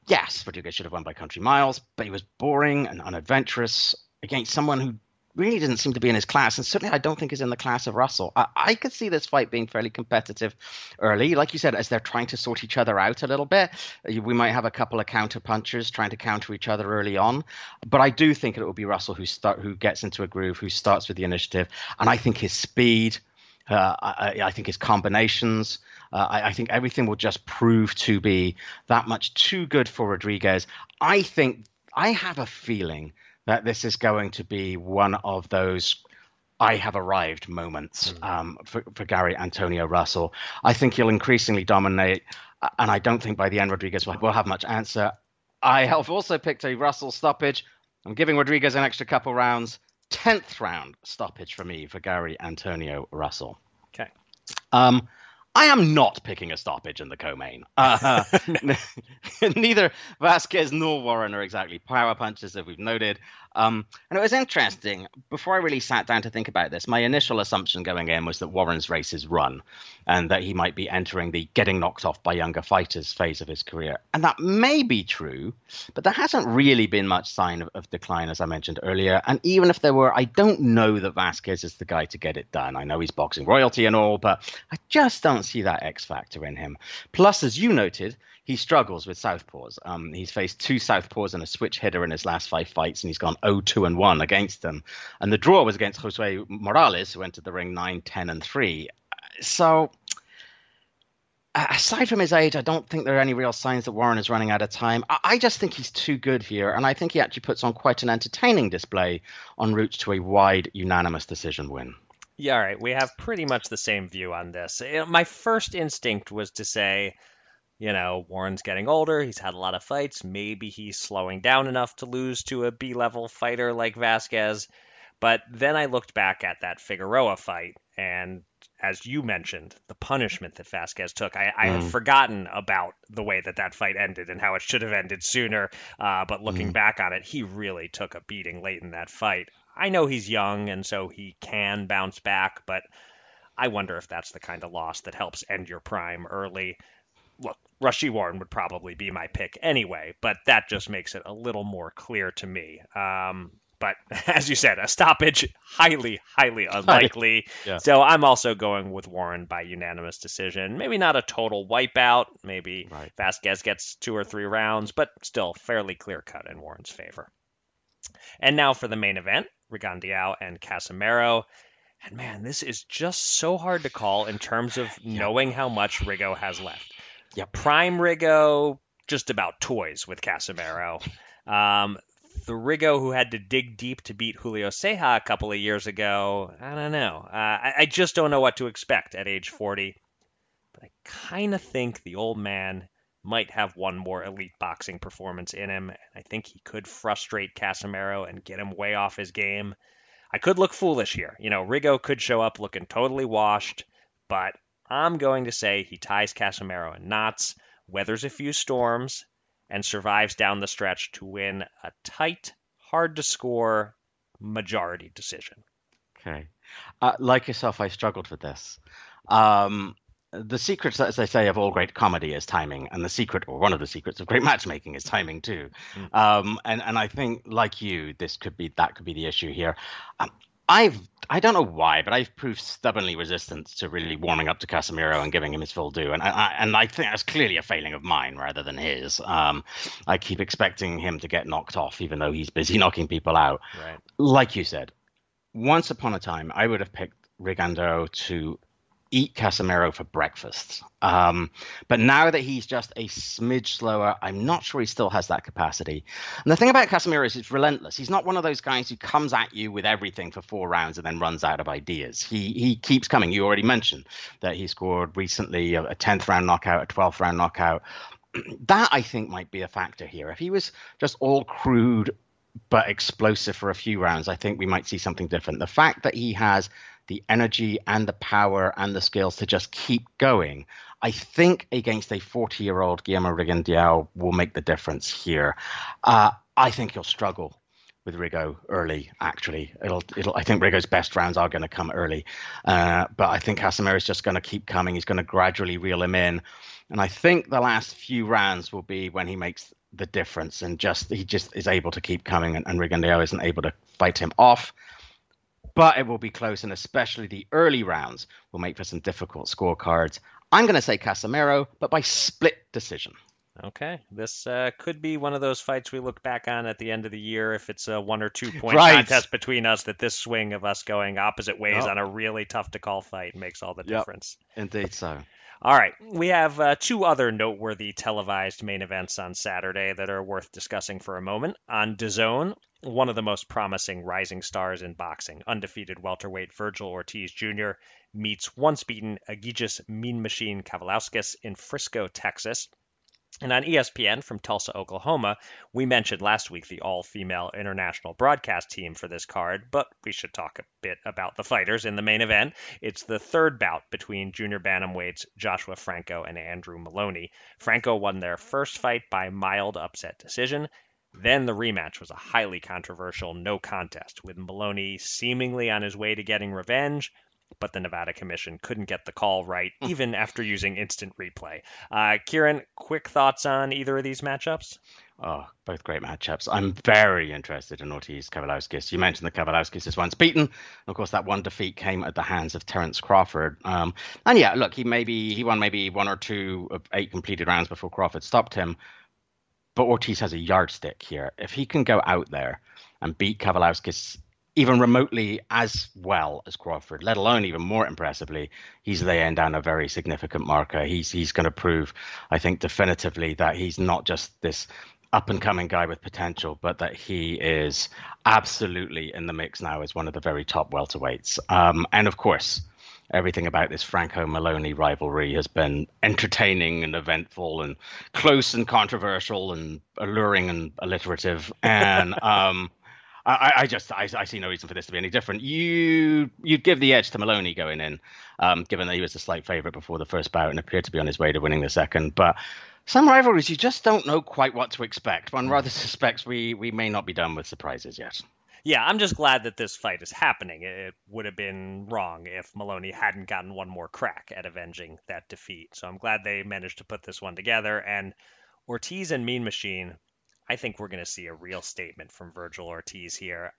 yes, Rodriguez should have won by country miles, but he was boring and unadventurous against someone who really doesn't seem to be in his class, and certainly I don't think is in the class of Russell. I, I, could see this fight being fairly competitive early, like you said, as they're trying to sort each other out a little bit. We might have a couple of counter punchers trying to counter each other early on, but I do think it will be Russell who start who gets into a groove, who starts with the initiative, and I think his speed. Uh, I, I, think his combinations, uh, I, I, think everything will just prove to be that much too good for Rodriguez. I think I have a feeling that this is going to be one of those I have arrived moments mm. um, for, for Gary Antonio Russell. I think he'll increasingly dominate, and I don't think by the end Rodriguez will, will have much answer. I have also picked a Russell stoppage. I'm giving Rodriguez an extra couple rounds. 10th round stoppage for me for Gary Antonio Russell. Okay. Um, I am not picking a stoppage in the co-main. Uh, [laughs] [laughs] neither Vasquez nor Warren are exactly power punches, as we've noted. Um, and it was interesting. Before I really sat down to think about this, my initial assumption going in was that Warren's race is run and that he might be entering the getting knocked off by younger fighters phase of his career. And that may be true, but there hasn't really been much sign of, of decline, as I mentioned earlier. And even if there were, I don't know that Vasquez is the guy to get it done. I know he's boxing royalty and all, but I just don't see that X factor in him. Plus, as you noted, he struggles with southpaws. Um, he's faced two southpaws and a switch hitter in his last five fights, and he's gone 0-2 and 1 against them. And the draw was against Jose Morales, who entered the ring 9, 10 and 3. So aside from his age, I don't think there are any real signs that Warren is running out of time. I, just think he's too good here, and I think he actually puts on quite an entertaining display en route to a wide, unanimous decision win. Yeah, all right. We have pretty much the same view on this. My first instinct was to say you know, Warren's getting older. He's had a lot of fights. Maybe he's slowing down enough to lose to a B level fighter like Vasquez. But then I looked back at that Figueroa fight, and as you mentioned, the punishment that Vasquez took, I, I mm. had forgotten about the way that that fight ended and how it should have ended sooner. Uh, but looking mm. back on it, he really took a beating late in that fight. I know he's young, and so he can bounce back, but I wonder if that's the kind of loss that helps end your prime early look, Rau'shee Warren would probably be my pick anyway, but that just makes it a little more clear to me. Um, but [laughs] as you said, a stoppage highly, highly unlikely. yeah. So I'm also going with Warren by unanimous decision. Maybe not a total wipeout. Maybe right. Vasquez gets two or three rounds, but still fairly clear cut in Warren's favor. And now for the main event, Rigondeaux and Casimero. And man, this is just so hard to call in terms of knowing how much Rigo has left. Yeah, Prime Rigo, just about toys with Casimero. Um, the Rigo who had to dig deep to beat Julio Ceja a couple of years ago, I don't know. Uh, I, I, just don't know what to expect at age 40. But I kind of think the old man might have one more elite boxing performance in him. And I think he could frustrate Casimero and get him way off his game. I could look foolish here. You know, Rigo could show up looking totally washed, but I'm going to say he ties Casimero in knots, weathers a few storms, and survives down the stretch to win a tight, hard to score majority decision. Okay. Uh, like yourself, I struggled with this. Um, the secret, as I say, of all great comedy is timing, and the secret, or one of the secrets of great [laughs] matchmaking, is timing too. Mm. Um, and and I think, like you, this could be that could be the issue here. Um, I've I don't know why, but I've proved stubbornly resistant to really warming up to Casimero and giving him his full due, and I, I and I think that's clearly a failing of mine rather than his. Um, I keep expecting him to get knocked off, even though he's busy [laughs] knocking people out. Right. Like you said, once upon a time, I would have picked Rigondeaux to eat Casimero for breakfast. Um, but now that he's just a smidge slower, I'm not sure he still has that capacity. And the thing about Casimero is it's relentless. He's not one of those guys who comes at you with everything for four rounds and then runs out of ideas. He he keeps coming. You already mentioned that he scored recently a, a 10th round knockout, a 12th round knockout. [clears throat] that I think might be a factor here. If he was just all crude but explosive for a few rounds, I think we might see something different. The fact that he has the energy and the power and the skills to just keep going. I think against a 40 year old Guillermo Rigondeaux will make the difference here. Uh, I think he'll struggle with Rigo early. Actually, it'll it'll. I think Rigo's best rounds are going to come early, uh, but I think Casimero is just going to keep coming. He's going to gradually reel him in, and I think the last few rounds will be when he makes the difference and just he just is able to keep coming, and, and Rigondeaux isn't able to fight him off but it will be close, and especially the early rounds will make for some difficult scorecards. I'm going to say Casimero, but by split decision. Okay, this uh, could be one of those fights we look back on at the end of the year if it's a one or two point right. contest between us. That this swing of us going opposite ways on a really tough to call fight makes all the difference. Indeed, so. All right, we have uh, two other noteworthy televised main events on Saturday that are worth discussing for a moment. On DAZN, one of the most promising rising stars in boxing, undefeated welterweight Virgil Ortiz Jr. meets once beaten Egidijus Mean Machine Kavaliauskas in Frisco, Texas. And on ESPN from Tulsa, Oklahoma, we mentioned last week the all female international broadcast team for this card, but we should talk a bit about the fighters in the main event. It's the third bout between junior bantamweights Joshua Franco and Andrew Moloney. Franco won their first fight by mild upset decision. Then the rematch was a highly controversial no contest, with Moloney seemingly on his way to getting revenge, but the Nevada Commission couldn't get the call right, hmm. even after using instant replay. Uh, Kieran, quick thoughts on either of these matchups? Oh, both great matchups. I'm very interested in Ortiz Kavaliauskas. You mentioned that Kavaliauskas is once beaten. Of course, that one defeat came at the hands of Terence Crawford. Um, and yeah, look, he maybe he won maybe one or two of eight completed rounds before Crawford stopped him. But Ortiz has a yardstick here. If he can go out there and beat Kavaliauskas even remotely as well as Crawford, let alone even more impressively, he's laying down a very significant marker. He's he's going to prove, I think, definitively that he's not just this up and coming guy with potential, but that he is absolutely in the mix now as one of the very top welterweights. Um, and of course, everything about this Franco Moloney rivalry has been entertaining and eventful and close and controversial and alluring and alliterative. And [laughs] um, I, I, just I, I, see no reason for this to be any different. You you'd give the edge to Moloney going in, um, given that he was a slight favourite before the first bout and appeared to be on his way to winning the second. But some rivalries you just don't know quite what to expect. One rather [laughs] suspects we we may not be done with surprises yet yeah, I'm just glad that this fight is happening. It would have been wrong if Moloney hadn't gotten one more crack at avenging that defeat. So I'm glad they managed to put this one together. And Ortiz and Mean Machine, I think we're going to see a real statement from Virgil Ortiz here.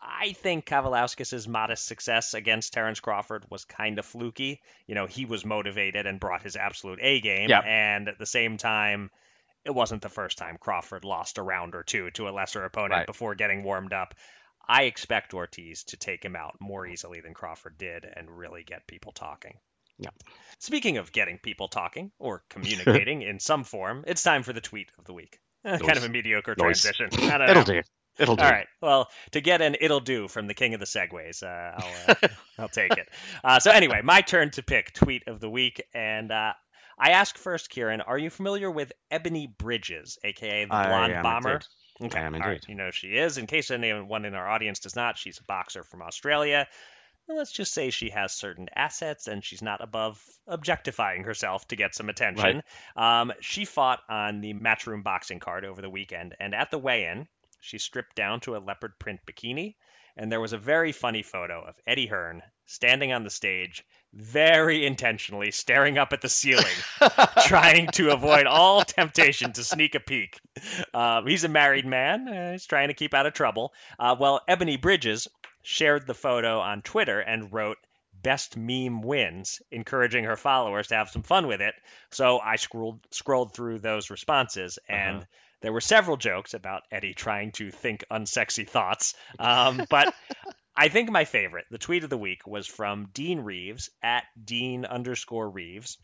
I think Kavaliauskas' modest success against Terence Crawford was kind of fluky. You know, he was motivated and brought his absolute A game. Yep. And at the same time, it wasn't the first time Crawford lost a round or two to a lesser opponent right. before getting warmed up. I expect Ortiz to take him out more easily than Crawford did and really get people talking. Yeah. Speaking of getting people talking or [laughs] communicating in some form, it's time for the tweet of the week. Eh, [laughs] kind of a mediocre nice. transition. It'll do. It'll do. All right. Well, to get an it'll do from the king of the segways, uh, I'll, uh, [laughs] I'll take it. Uh, so anyway, my turn to pick tweet of the week, and uh, I ask first, Kieran, are you familiar with Ebanie Bridges, aka the blonde bomber? Indeed. Okay, I am indeed. Right. You know she is. In case anyone in our audience does not, she's a boxer from Australia. Well, let's just say she has certain assets and she's not above objectifying herself to get some attention. Right. Um, she fought on the Matchroom boxing card over the weekend, and at the weigh-in, she stripped down to a leopard print bikini, and there was a very funny photo of Eddie Hearn standing on the stage very intentionally staring up at the ceiling, [laughs] trying to avoid all temptation to sneak a peek. Uh, he's a married man. Uh, he's trying to keep out of trouble. Uh, well, Ebanie Bridges, shared the photo on Twitter and wrote, best meme wins, encouraging her followers to have some fun with it. So I scrolled scrolled through those responses and uh-huh. There were several jokes about Eddie trying to think unsexy thoughts. Um, but [laughs] I think my favorite, the tweet of the week, was from Dean Reeves at Dean underscore Reeves.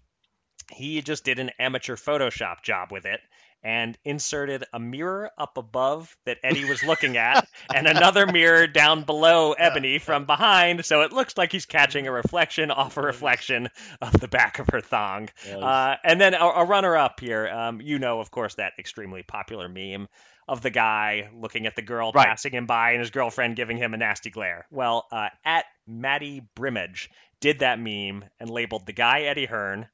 He just did an amateur Photoshop job with it and inserted a mirror up above that Eddie was looking at and another mirror down below Ebanie from behind. So it looks like he's catching a reflection off a reflection of the back of her thong. Uh, and then a, a runner up here. Um, you know, of course, that extremely popular meme of the guy looking at the girl right. passing him by and his girlfriend giving him a nasty glare. Well, uh, at Maddie Brimage did that meme and labeled the guy Eddie Hearn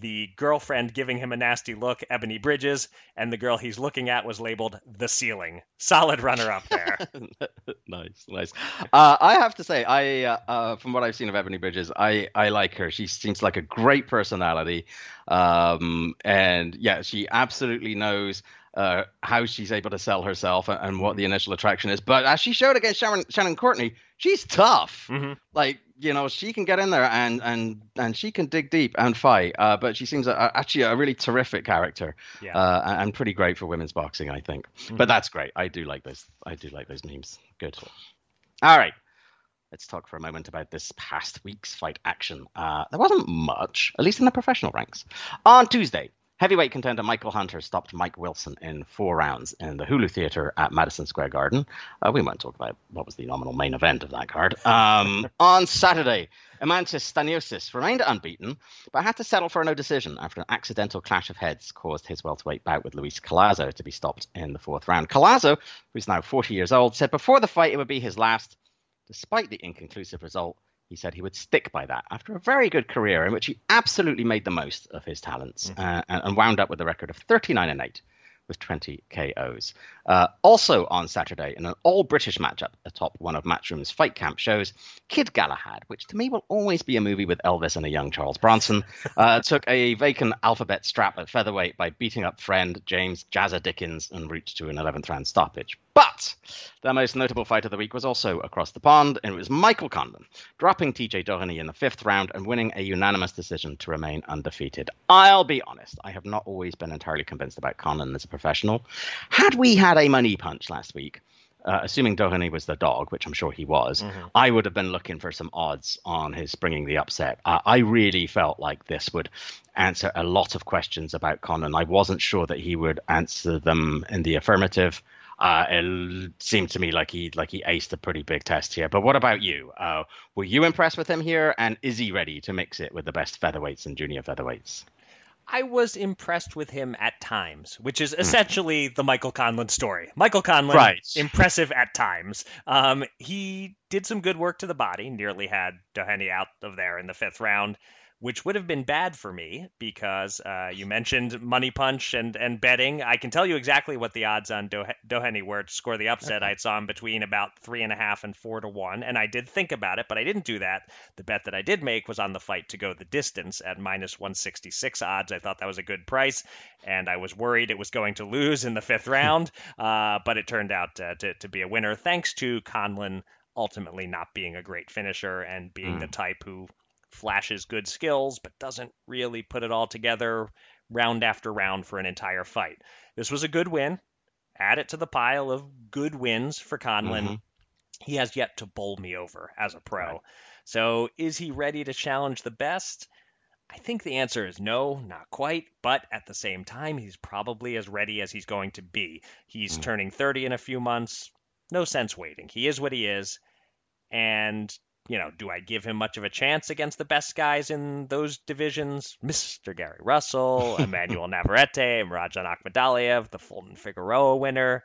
the girlfriend giving him a nasty look, Ebanie Bridges, and the girl he's looking at was labeled the ceiling. Solid runner up there. [laughs] nice, nice. Uh, I have to say, I uh, uh, from what I've seen of Ebanie Bridges, I I like her. She seems like a great personality, um, and yeah, she absolutely knows uh, how she's able to sell herself and, and, what the initial attraction is. But as she showed against Shannon, Shannon Courtenay, she's tough. Mm-hmm. Like you know, she can get in there and and and she can dig deep and fight. Uh, but she seems a, a, actually a really terrific character, yeah. uh, and pretty great for women's boxing, I think. Mm-hmm. But that's great. I do like those. I do like those memes. Good. All right. Let's talk for a moment about this past week's fight action. Uh, there wasn't much, at least in the professional ranks. On Tuesday, Heavyweight contender Michael Hunter stopped Mike Wilson in four rounds in the Hulu Theater at Madison Square Garden. Uh, we won't talk about what was the nominal main event of that card. Um, [laughs] on Saturday, Eimantas Stanionis remained unbeaten, but had to settle for a no decision after an accidental clash of heads caused his welterweight bout with Luis Collazo to be stopped in the fourth round. Collazo, who's now 40 years old, said before the fight it would be his last. Despite the inconclusive result, he said he would stick by that after a very good career in which he absolutely made the most of his talents mm-hmm. uh, and, and wound up with a record of 39 and 8 with 20 KOs. Uh, also on Saturday, in an all British matchup atop one of Matchroom's fight camp shows, Kid Galahad, which to me will always be a movie with Elvis and a young Charles Bronson, [laughs] uh, took a vacant alphabet strap at featherweight by beating up friend James Jazza Dickens and route to an 11th round stoppage. But the most notable fight of the week was also across the pond, and it was Michael Conlan dropping TJ Doheny in the fifth round and winning a unanimous decision to remain undefeated. I'll be honest, I have not always been entirely convinced about Conlan as a professional. Had we had a money punch last week, uh, assuming Doheny was the dog, which I'm sure he was, mm-hmm. I would have been looking for some odds on his bringing the upset. Uh, I really felt like this would answer a lot of questions about Conlan. I wasn't sure that he would answer them in the affirmative. Uh, it seemed to me like he like he aced a pretty big test here. But what about you? Uh, were you impressed with him here, and is he ready to mix it with the best featherweights and junior featherweights? I was impressed with him at times, which is hmm. essentially the Michael Conlan story. Michael Conlan, right. impressive at times. Um, he did some good work to the body, nearly had Doheny out of there in the fifth round which would have been bad for me because uh, you mentioned money punch and, and betting. I can tell you exactly what the odds on Do- Doheny were to score the upset. I saw him between about three and a half and four to one, and I did think about it, but I didn't do that. The bet that I did make was on the fight to go the distance at minus 166 odds. I thought that was a good price, and I was worried it was going to lose in the fifth [laughs] round, uh, but it turned out uh, to, to be a winner thanks to Conlan ultimately not being a great finisher and being mm. the type who flashes good skills, but doesn't really put it all together round after round for an entire fight. This was a good win. Add it to the pile of good wins for Conlan. Mm-hmm. He has yet to bowl me over as a pro. Right. So is he ready to challenge the best? I think the answer is no, not quite, but at the same time, he's probably as ready as he's going to be. He's mm. turning 30 in a few months. No sense waiting. He is what he is. And you know, do I give him much of a chance against the best guys in those divisions? Mr. Gary Russell, [laughs] Emmanuel Navarrete, Rajan Akhmadaliev, the Fulton Figueroa winner.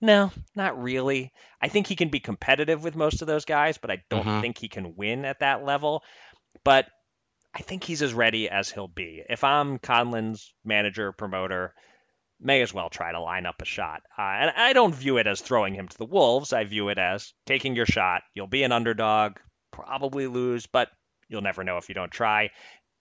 No, not really. I think he can be competitive with most of those guys, but I don't mm-hmm. think he can win at that level. But I think he's as ready as he'll be. If I'm Conlan's manager, promoter, may as well try to line up a shot. Uh, and I don't view it as throwing him to the wolves. I view it as taking your shot. You'll be an underdog probably lose, but you'll never know if you don't try.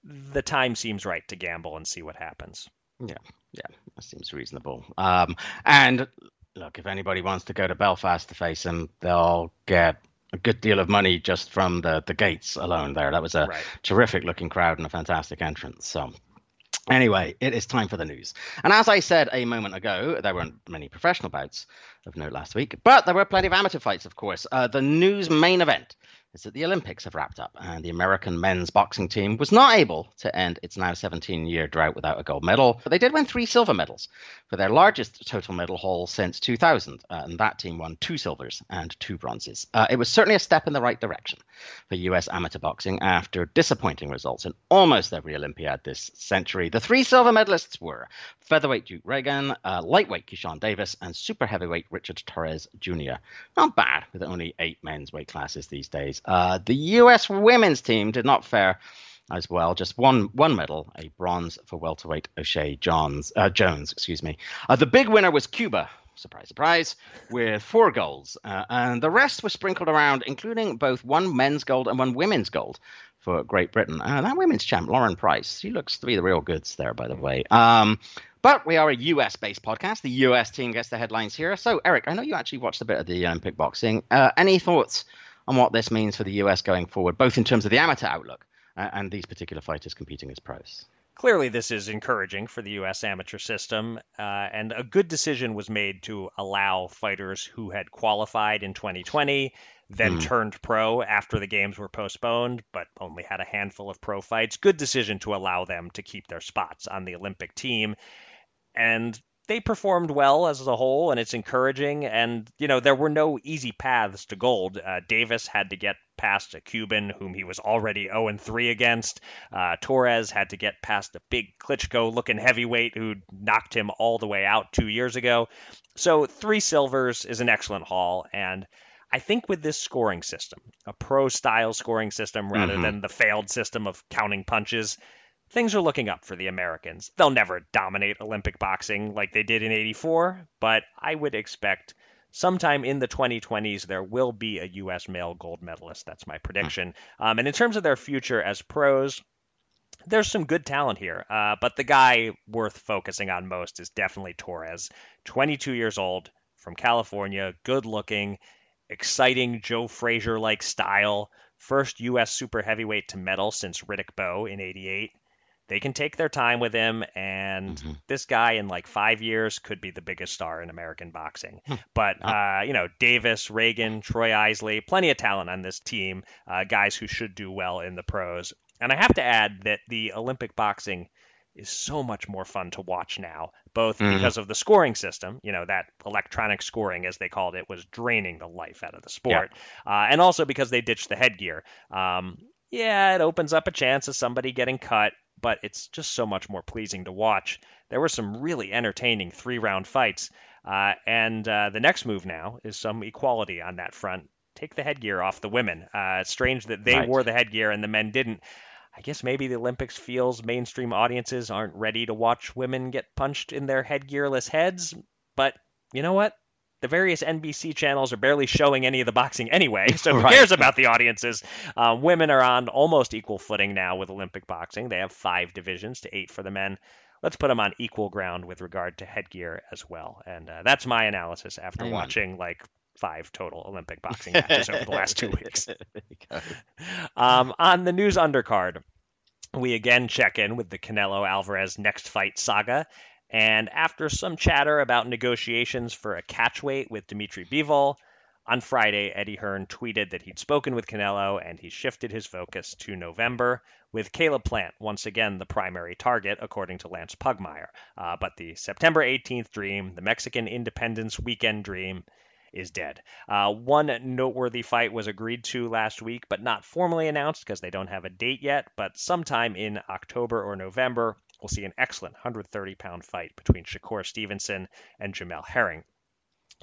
The time seems right to gamble and see what happens. Yeah, yeah, that seems reasonable. Um, and look, if anybody wants to go to Belfast to face him, they'll get a good deal of money just from the the gates alone. There, that was a right. terrific looking crowd and a fantastic entrance. So. Anyway, it is time for the news. And as I said a moment ago, there weren't many professional bouts of note last week, but there were plenty of amateur fights, of course. Uh, the news main event is that the Olympics have wrapped up and the American men's boxing team was not able to end its now 17 year drought without a gold medal, but they did win three silver medals for their largest total medal haul since 2000. Uh, and that team won two silvers and two bronzes. Uh, it was certainly a step in the right direction for US amateur boxing after disappointing results in almost every Olympiad this century. The three silver medalists were featherweight Duke Ragan, uh, lightweight Keyshawn Davis, and super heavyweight Richard Torrez Jr. Not bad with only eight men's weight classes these days. Uh, the U.S. women's team did not fare as well. Just one one medal, a bronze for welterweight Oshae Jones. Uh, Jones, excuse me. Uh, the big winner was Cuba. Surprise, surprise, with four golds, uh, and the rest were sprinkled around, including both one men's gold and one women's gold for Great Britain. Uh, that women's champ, Lauren Price, she looks to be the real goods there, by the way. Um, but we are a US based podcast. The US team gets the headlines here. So, Eric, I know you actually watched a bit of the Olympic boxing. Uh, any thoughts on what this means for the US going forward, both in terms of the amateur outlook uh, and these particular fighters competing as pros. Clearly, this is encouraging for the U.S. amateur system, uh, and a good decision was made to allow fighters who had qualified in 2020, then mm. turned pro after the games were postponed, but only had a handful of pro fights. Good decision to allow them to keep their spots on the Olympic team. And they performed well as a whole, and it's encouraging. And you know, there were no easy paths to gold. Uh, Davis had to get past a Cuban whom he was already 0 3 against. Uh, Torrez had to get past a big Klitschko-looking heavyweight who knocked him all the way out two years ago. So three silvers is an excellent haul, and I think with this scoring system, a pro style scoring system rather mm-hmm. than the failed system of counting punches, things are looking up for the Americans. They'll never dominate Olympic boxing like they did in 84, but I would expect sometime in the 2020s there will be a U.S. male gold medalist. That's my prediction. Um, and in terms of their future as pros, there's some good talent here, uh, but the guy worth focusing on most is definitely Torrez, 22 years old, from California, good looking, exciting Joe Frazier like style. First U.S. super heavyweight to medal since Riddick Bowe in 88 they can take their time with him, and mm-hmm. this guy in like five years could be the biggest star in American boxing. Hmm. but uh, you know, Davis, Ragan Troy Isley, plenty of talent on this team, uh, guys who should do well in the pros. And I have to add that the Olympic boxing is so much more fun to watch now, both mm-hmm. because of the scoring system, you know, that electronic scoring, as they called it, was draining the life out of the sport, yeah. uh, and also because they ditched the headgear. Um, yeah, it opens up a chance of somebody getting cut but it's just so much more pleasing to watch. There were some really entertaining three round fights. Uh, and uh, the next move now is some equality on that front. Take the headgear off the women. Uh, it's strange that they right. wore the headgear and the men didn't. I guess maybe the Olympics feels mainstream audiences aren't ready to watch women get punched in their headgearless heads. But you know what? The various NBC channels are barely showing any of the boxing anyway, [laughs] so who right. cares about the audiences? Uh, women are on almost equal footing now with Olympic boxing. They have five divisions to eight for the men. Let's put them on equal ground with regard to headgear as well. And uh, that's my analysis after Amen. watching like five total Olympic boxing [laughs] matches over the last two weeks. [laughs] um, on the news undercard, we again check in with the Canelo Alvarez next fight saga and after some chatter about negotiations for a catchweight with Dmitry Bivol, on Friday, Eddie Hearn tweeted that he'd spoken with Canelo and he shifted his focus to November, with Caleb Plant once again the primary target, according to Lance Pugmire. Uh, but the September 18th dream, the Mexican Independence weekend dream, is dead. Uh, one noteworthy fight was agreed to last week, but not formally announced because they don't have a date yet. But sometime in October or November, we'll see an excellent 130 pound fight between Shakur Stevenson and Jamel Herring.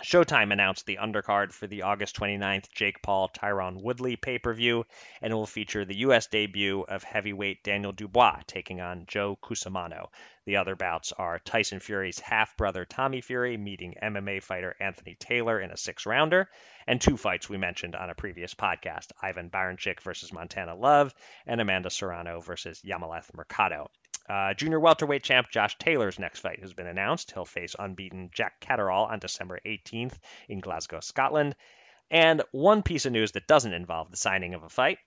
Showtime announced the undercard for the August 29th Jake Paul Tyron Woodley pay per view, and it will feature the U.S. debut of heavyweight Daniel Dubois taking on Joe Cusumano. The other bouts are Tyson Fury's half brother Tommy Fury meeting MMA fighter Anthony Taylor in a six rounder, and two fights we mentioned on a previous podcast Ivan Baranchyk versus Montana Love, and Amanda Serrano versus Yamileth Mercado. Uh, junior welterweight champ Josh Taylor's next fight has been announced. He'll face unbeaten Jack Catterall on December 18th in Glasgow, Scotland. And one piece of news that doesn't involve the signing of a fight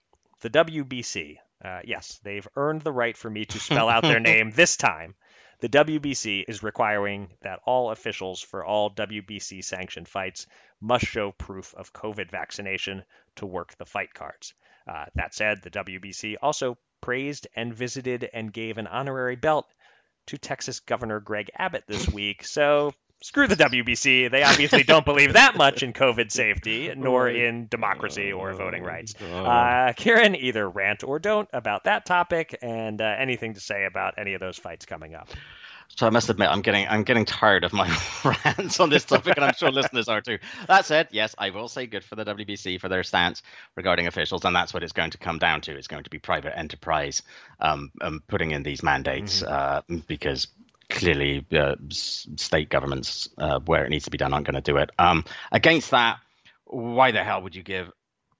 the WBC. Uh, yes, they've earned the right for me to spell out their [laughs] name this time. The WBC is requiring that all officials for all WBC sanctioned fights must show proof of COVID vaccination to work the fight cards. Uh, that said, the WBC also praised and visited and gave an honorary belt to Texas Governor Greg Abbott this [laughs] week. So screw the WBC. They obviously don't believe that much in COVID safety, [laughs] nor in democracy or voting rights. Uh, Kieran, either rant or don't about that topic, and uh, anything to say about any of those fights coming up. So I must admit, I'm getting I'm getting tired of my [laughs] rants on this topic, and I'm sure listeners are too. That said, yes, I will say good for the WBC for their stance regarding officials, and that's what it's going to come down to. It's going to be private enterprise um, um putting in these mandates mm-hmm. uh, because clearly uh, state governments uh, where it needs to be done aren't going to do it. Um, against that, why the hell would you give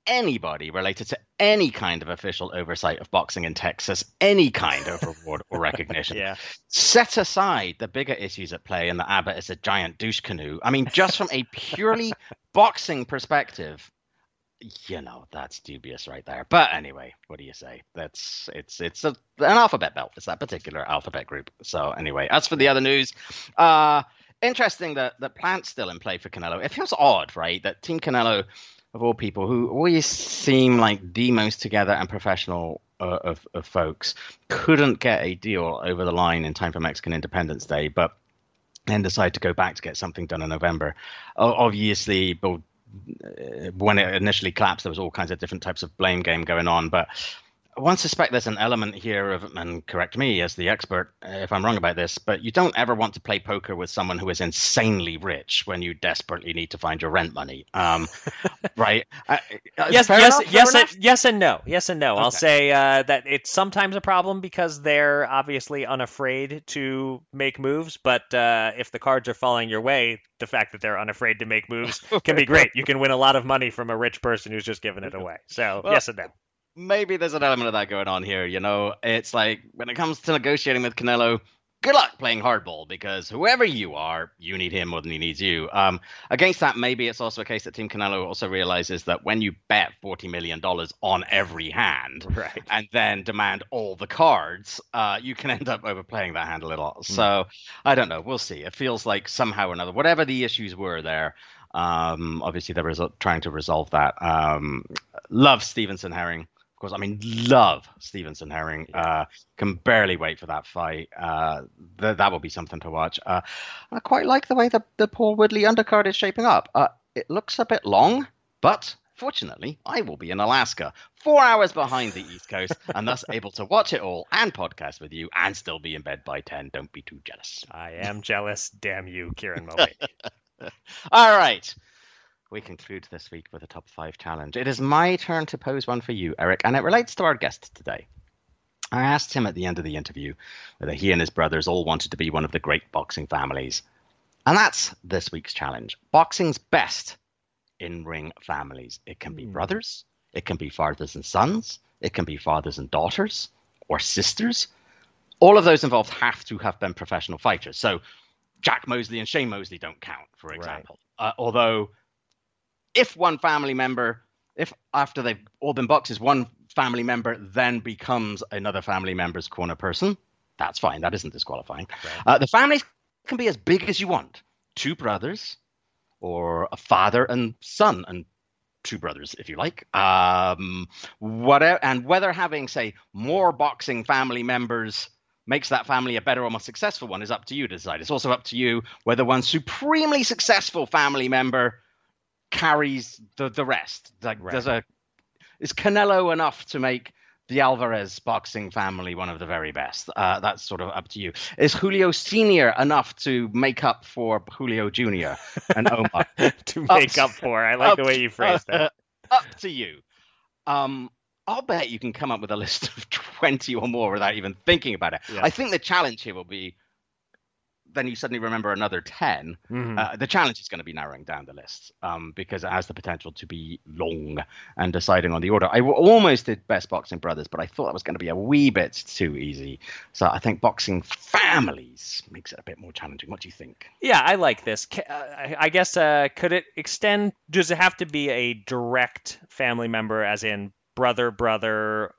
anybody related to any kind of official oversight of boxing in Texas any kind of reward or recognition. [laughs] yeah. Set aside the bigger issues at play and the Abbott is a giant douche canoe. I mean, just from a purely [laughs] boxing perspective, you know that's dubious right there. But anyway, what do you say? That's it's it's a, an alphabet belt. It's that particular alphabet group. So anyway, as for the other news, uh, interesting that that Plant's still in play for Canelo. It feels odd, right? That Team Canelo of all people who always seem like the most together and professional uh, of, of folks couldn't get a deal over the line in time for Mexican Independence Day, but then decide to go back to get something done in November. Obviously, uh, when it initially collapsed, there was all kinds of different types of blame game going on, but one suspect there's an element here of, and correct me as the expert if I'm wrong about this, but you don't ever want to play poker with someone who is insanely rich when you desperately need to find your rent money. Um, [laughs] right? Uh, uh yes, yes, enough? yes, and, yes, and no. Yes and no. Okay. I'll say uh, that it's sometimes a problem because they're obviously unafraid to make moves, but uh, if the cards are falling your way, the fact that they're unafraid to make moves [laughs] can be great. You can win a lot of money from a rich person who's just giving it away. So well, yes and no maybe there's an element of that going on here. You know, it's like when it comes to negotiating with Canelo, good luck playing hardball because whoever you are, you need him more than he needs you. Um, against that, maybe it's also a case that Team Canelo also realizes that when you bet forty million dollars on every hand, [laughs] right. and then demand all the cards, uh, you can [laughs] end up overplaying that hand a little. Mm. So I don't know. We'll see. It feels like somehow or another, whatever the issues were there. Um, obviously, they're resol- trying to resolve that. Um, love Stevenson Herring course, I mean, love Stevenson Herring. Uh, can barely wait for that fight. Uh, th- that will be something to watch. Uh, I quite like the way the, the Paul Woodley undercard is shaping up. Uh, it looks a bit long, but fortunately, I will be in Alaska, four hours behind the East Coast, [laughs] and thus able to watch it all and podcast with you and still be in bed by 10. Don't be too jealous. I am jealous. Damn you, Kieran Mulvaney. [laughs] all right we conclude this week with a top five challenge. It is my turn to pose one for you, Eric, and it relates to our guest today. I asked him at the end of the interview whether he and his brothers all wanted to be one of the great boxing families. And that's this week's challenge. Boxing's best in ring families. It can be mm. brothers, it can be fathers and sons, it can be fathers and daughters, or sisters. All of those involved have to have been professional fighters. So Jack Mosley and Shane Mosley don't count, for example. Right. Uh, although if one family member, if after they've all been boxes, one family member then becomes another family member's corner person, that's fine. That isn't disqualifying. Right. Uh, the families can be as big as you want two brothers, or a father and son, and two brothers, if you like. Um, whatever, and whether having, say, more boxing family members makes that family a better or more successful one is up to you to decide. It's also up to you whether one supremely successful family member carries the the rest. Like right. there's a is Canelo enough to make the Alvarez boxing family one of the very best? Uh, that's sort of up to you. Is Julio Senior enough to make up for Julio Junior and [laughs] Omar? to make up, up, for. I like up, the way you phrased uh, Up to you. Um, I'll bet you can come up with a list of [laughs] 20 or more without even thinking about it. Yeah. I think the challenge here will be then you suddenly remember another 10, mm-hmm. uh, the challenge is going to be narrowing down the list um, because it has the potential to be long and deciding on the order. I almost did Best Boxing Brothers, but I thought that was going to be a wee bit too easy. So I think Boxing Families makes it a bit more challenging. What do you think? Yeah, I like this. Uh, I guess, uh, could it extend? Does it have to be a direct family member, as in brother, brother,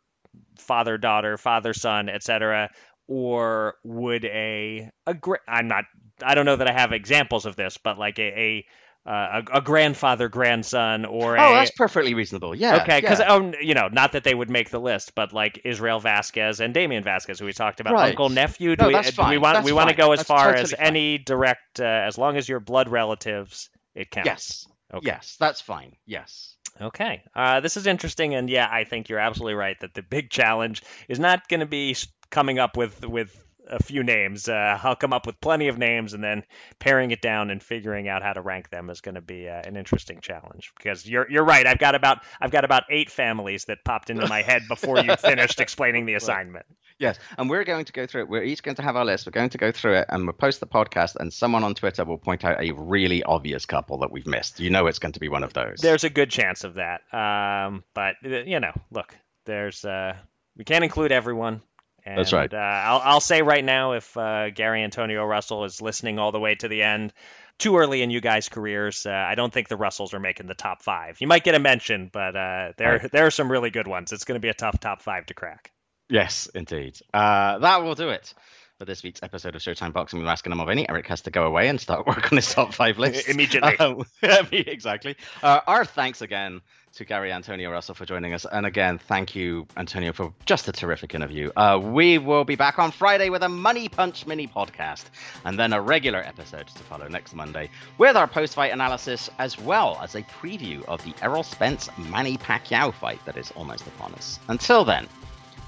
father, daughter, father, son, etc.? Or would a a I'm not I don't know that I have examples of this, but like a, a uh, a, a, grandfather grandson or oh a, that's perfectly reasonable yeah okay because yeah. oh you know not that they would make the list but like israel vasquez and Damian vasquez who we talked about right. uncle nephew do, no, we, that's fine. we want that's we want to go as that's far totally as fine. any direct uh, as long as you're blood relatives it counts yes okay. yes that's fine yes Okay. Uh, this is interesting, and yeah, I think you're absolutely right that the big challenge is not going to be coming up with with a few names. Uh, I'll come up with plenty of names, and then paring it down and figuring out how to rank them is going to be uh, an interesting challenge. Because you're you're right. I've got about I've got about eight families that popped into my head before you [laughs] finished explaining the assignment. Yes, and we're going to go through it. We're each going to have our list. We're going to go through it, and we'll post the podcast. And someone on Twitter will point out a really obvious couple that we've missed. You know, it's going to be one of those. There's a good chance of that. Um, but uh, you know, look, there's uh, we can't include everyone. And, That's right. Uh, I'll, I'll say right now, if uh, Gary Antuanne Russell is listening all the way to the end, too early in you guys' careers. Uh, I don't think the Russells are making the top five. You might get a mention, but uh, there right. there are some really good ones. It's going to be a tough top five to crack. Yes, indeed. Uh, that will do it for this week's episode of Showtime Boxing with Raskin Mulvaney. Eric has to go away and start [laughs] work on his top five list immediately. Um, [laughs] exactly. Uh, our thanks again to Gary Antuanne Russell for joining us. And again, thank you, Antonio, for just a terrific interview. Uh, we will be back on Friday with a Money Punch mini podcast and then a regular episode to follow next Monday with our post fight analysis as well as a preview of the Errol Spence Manny Pacquiao fight that is almost upon us. Until then,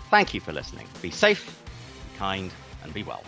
thank you for listening. Be safe, be kind, and be well.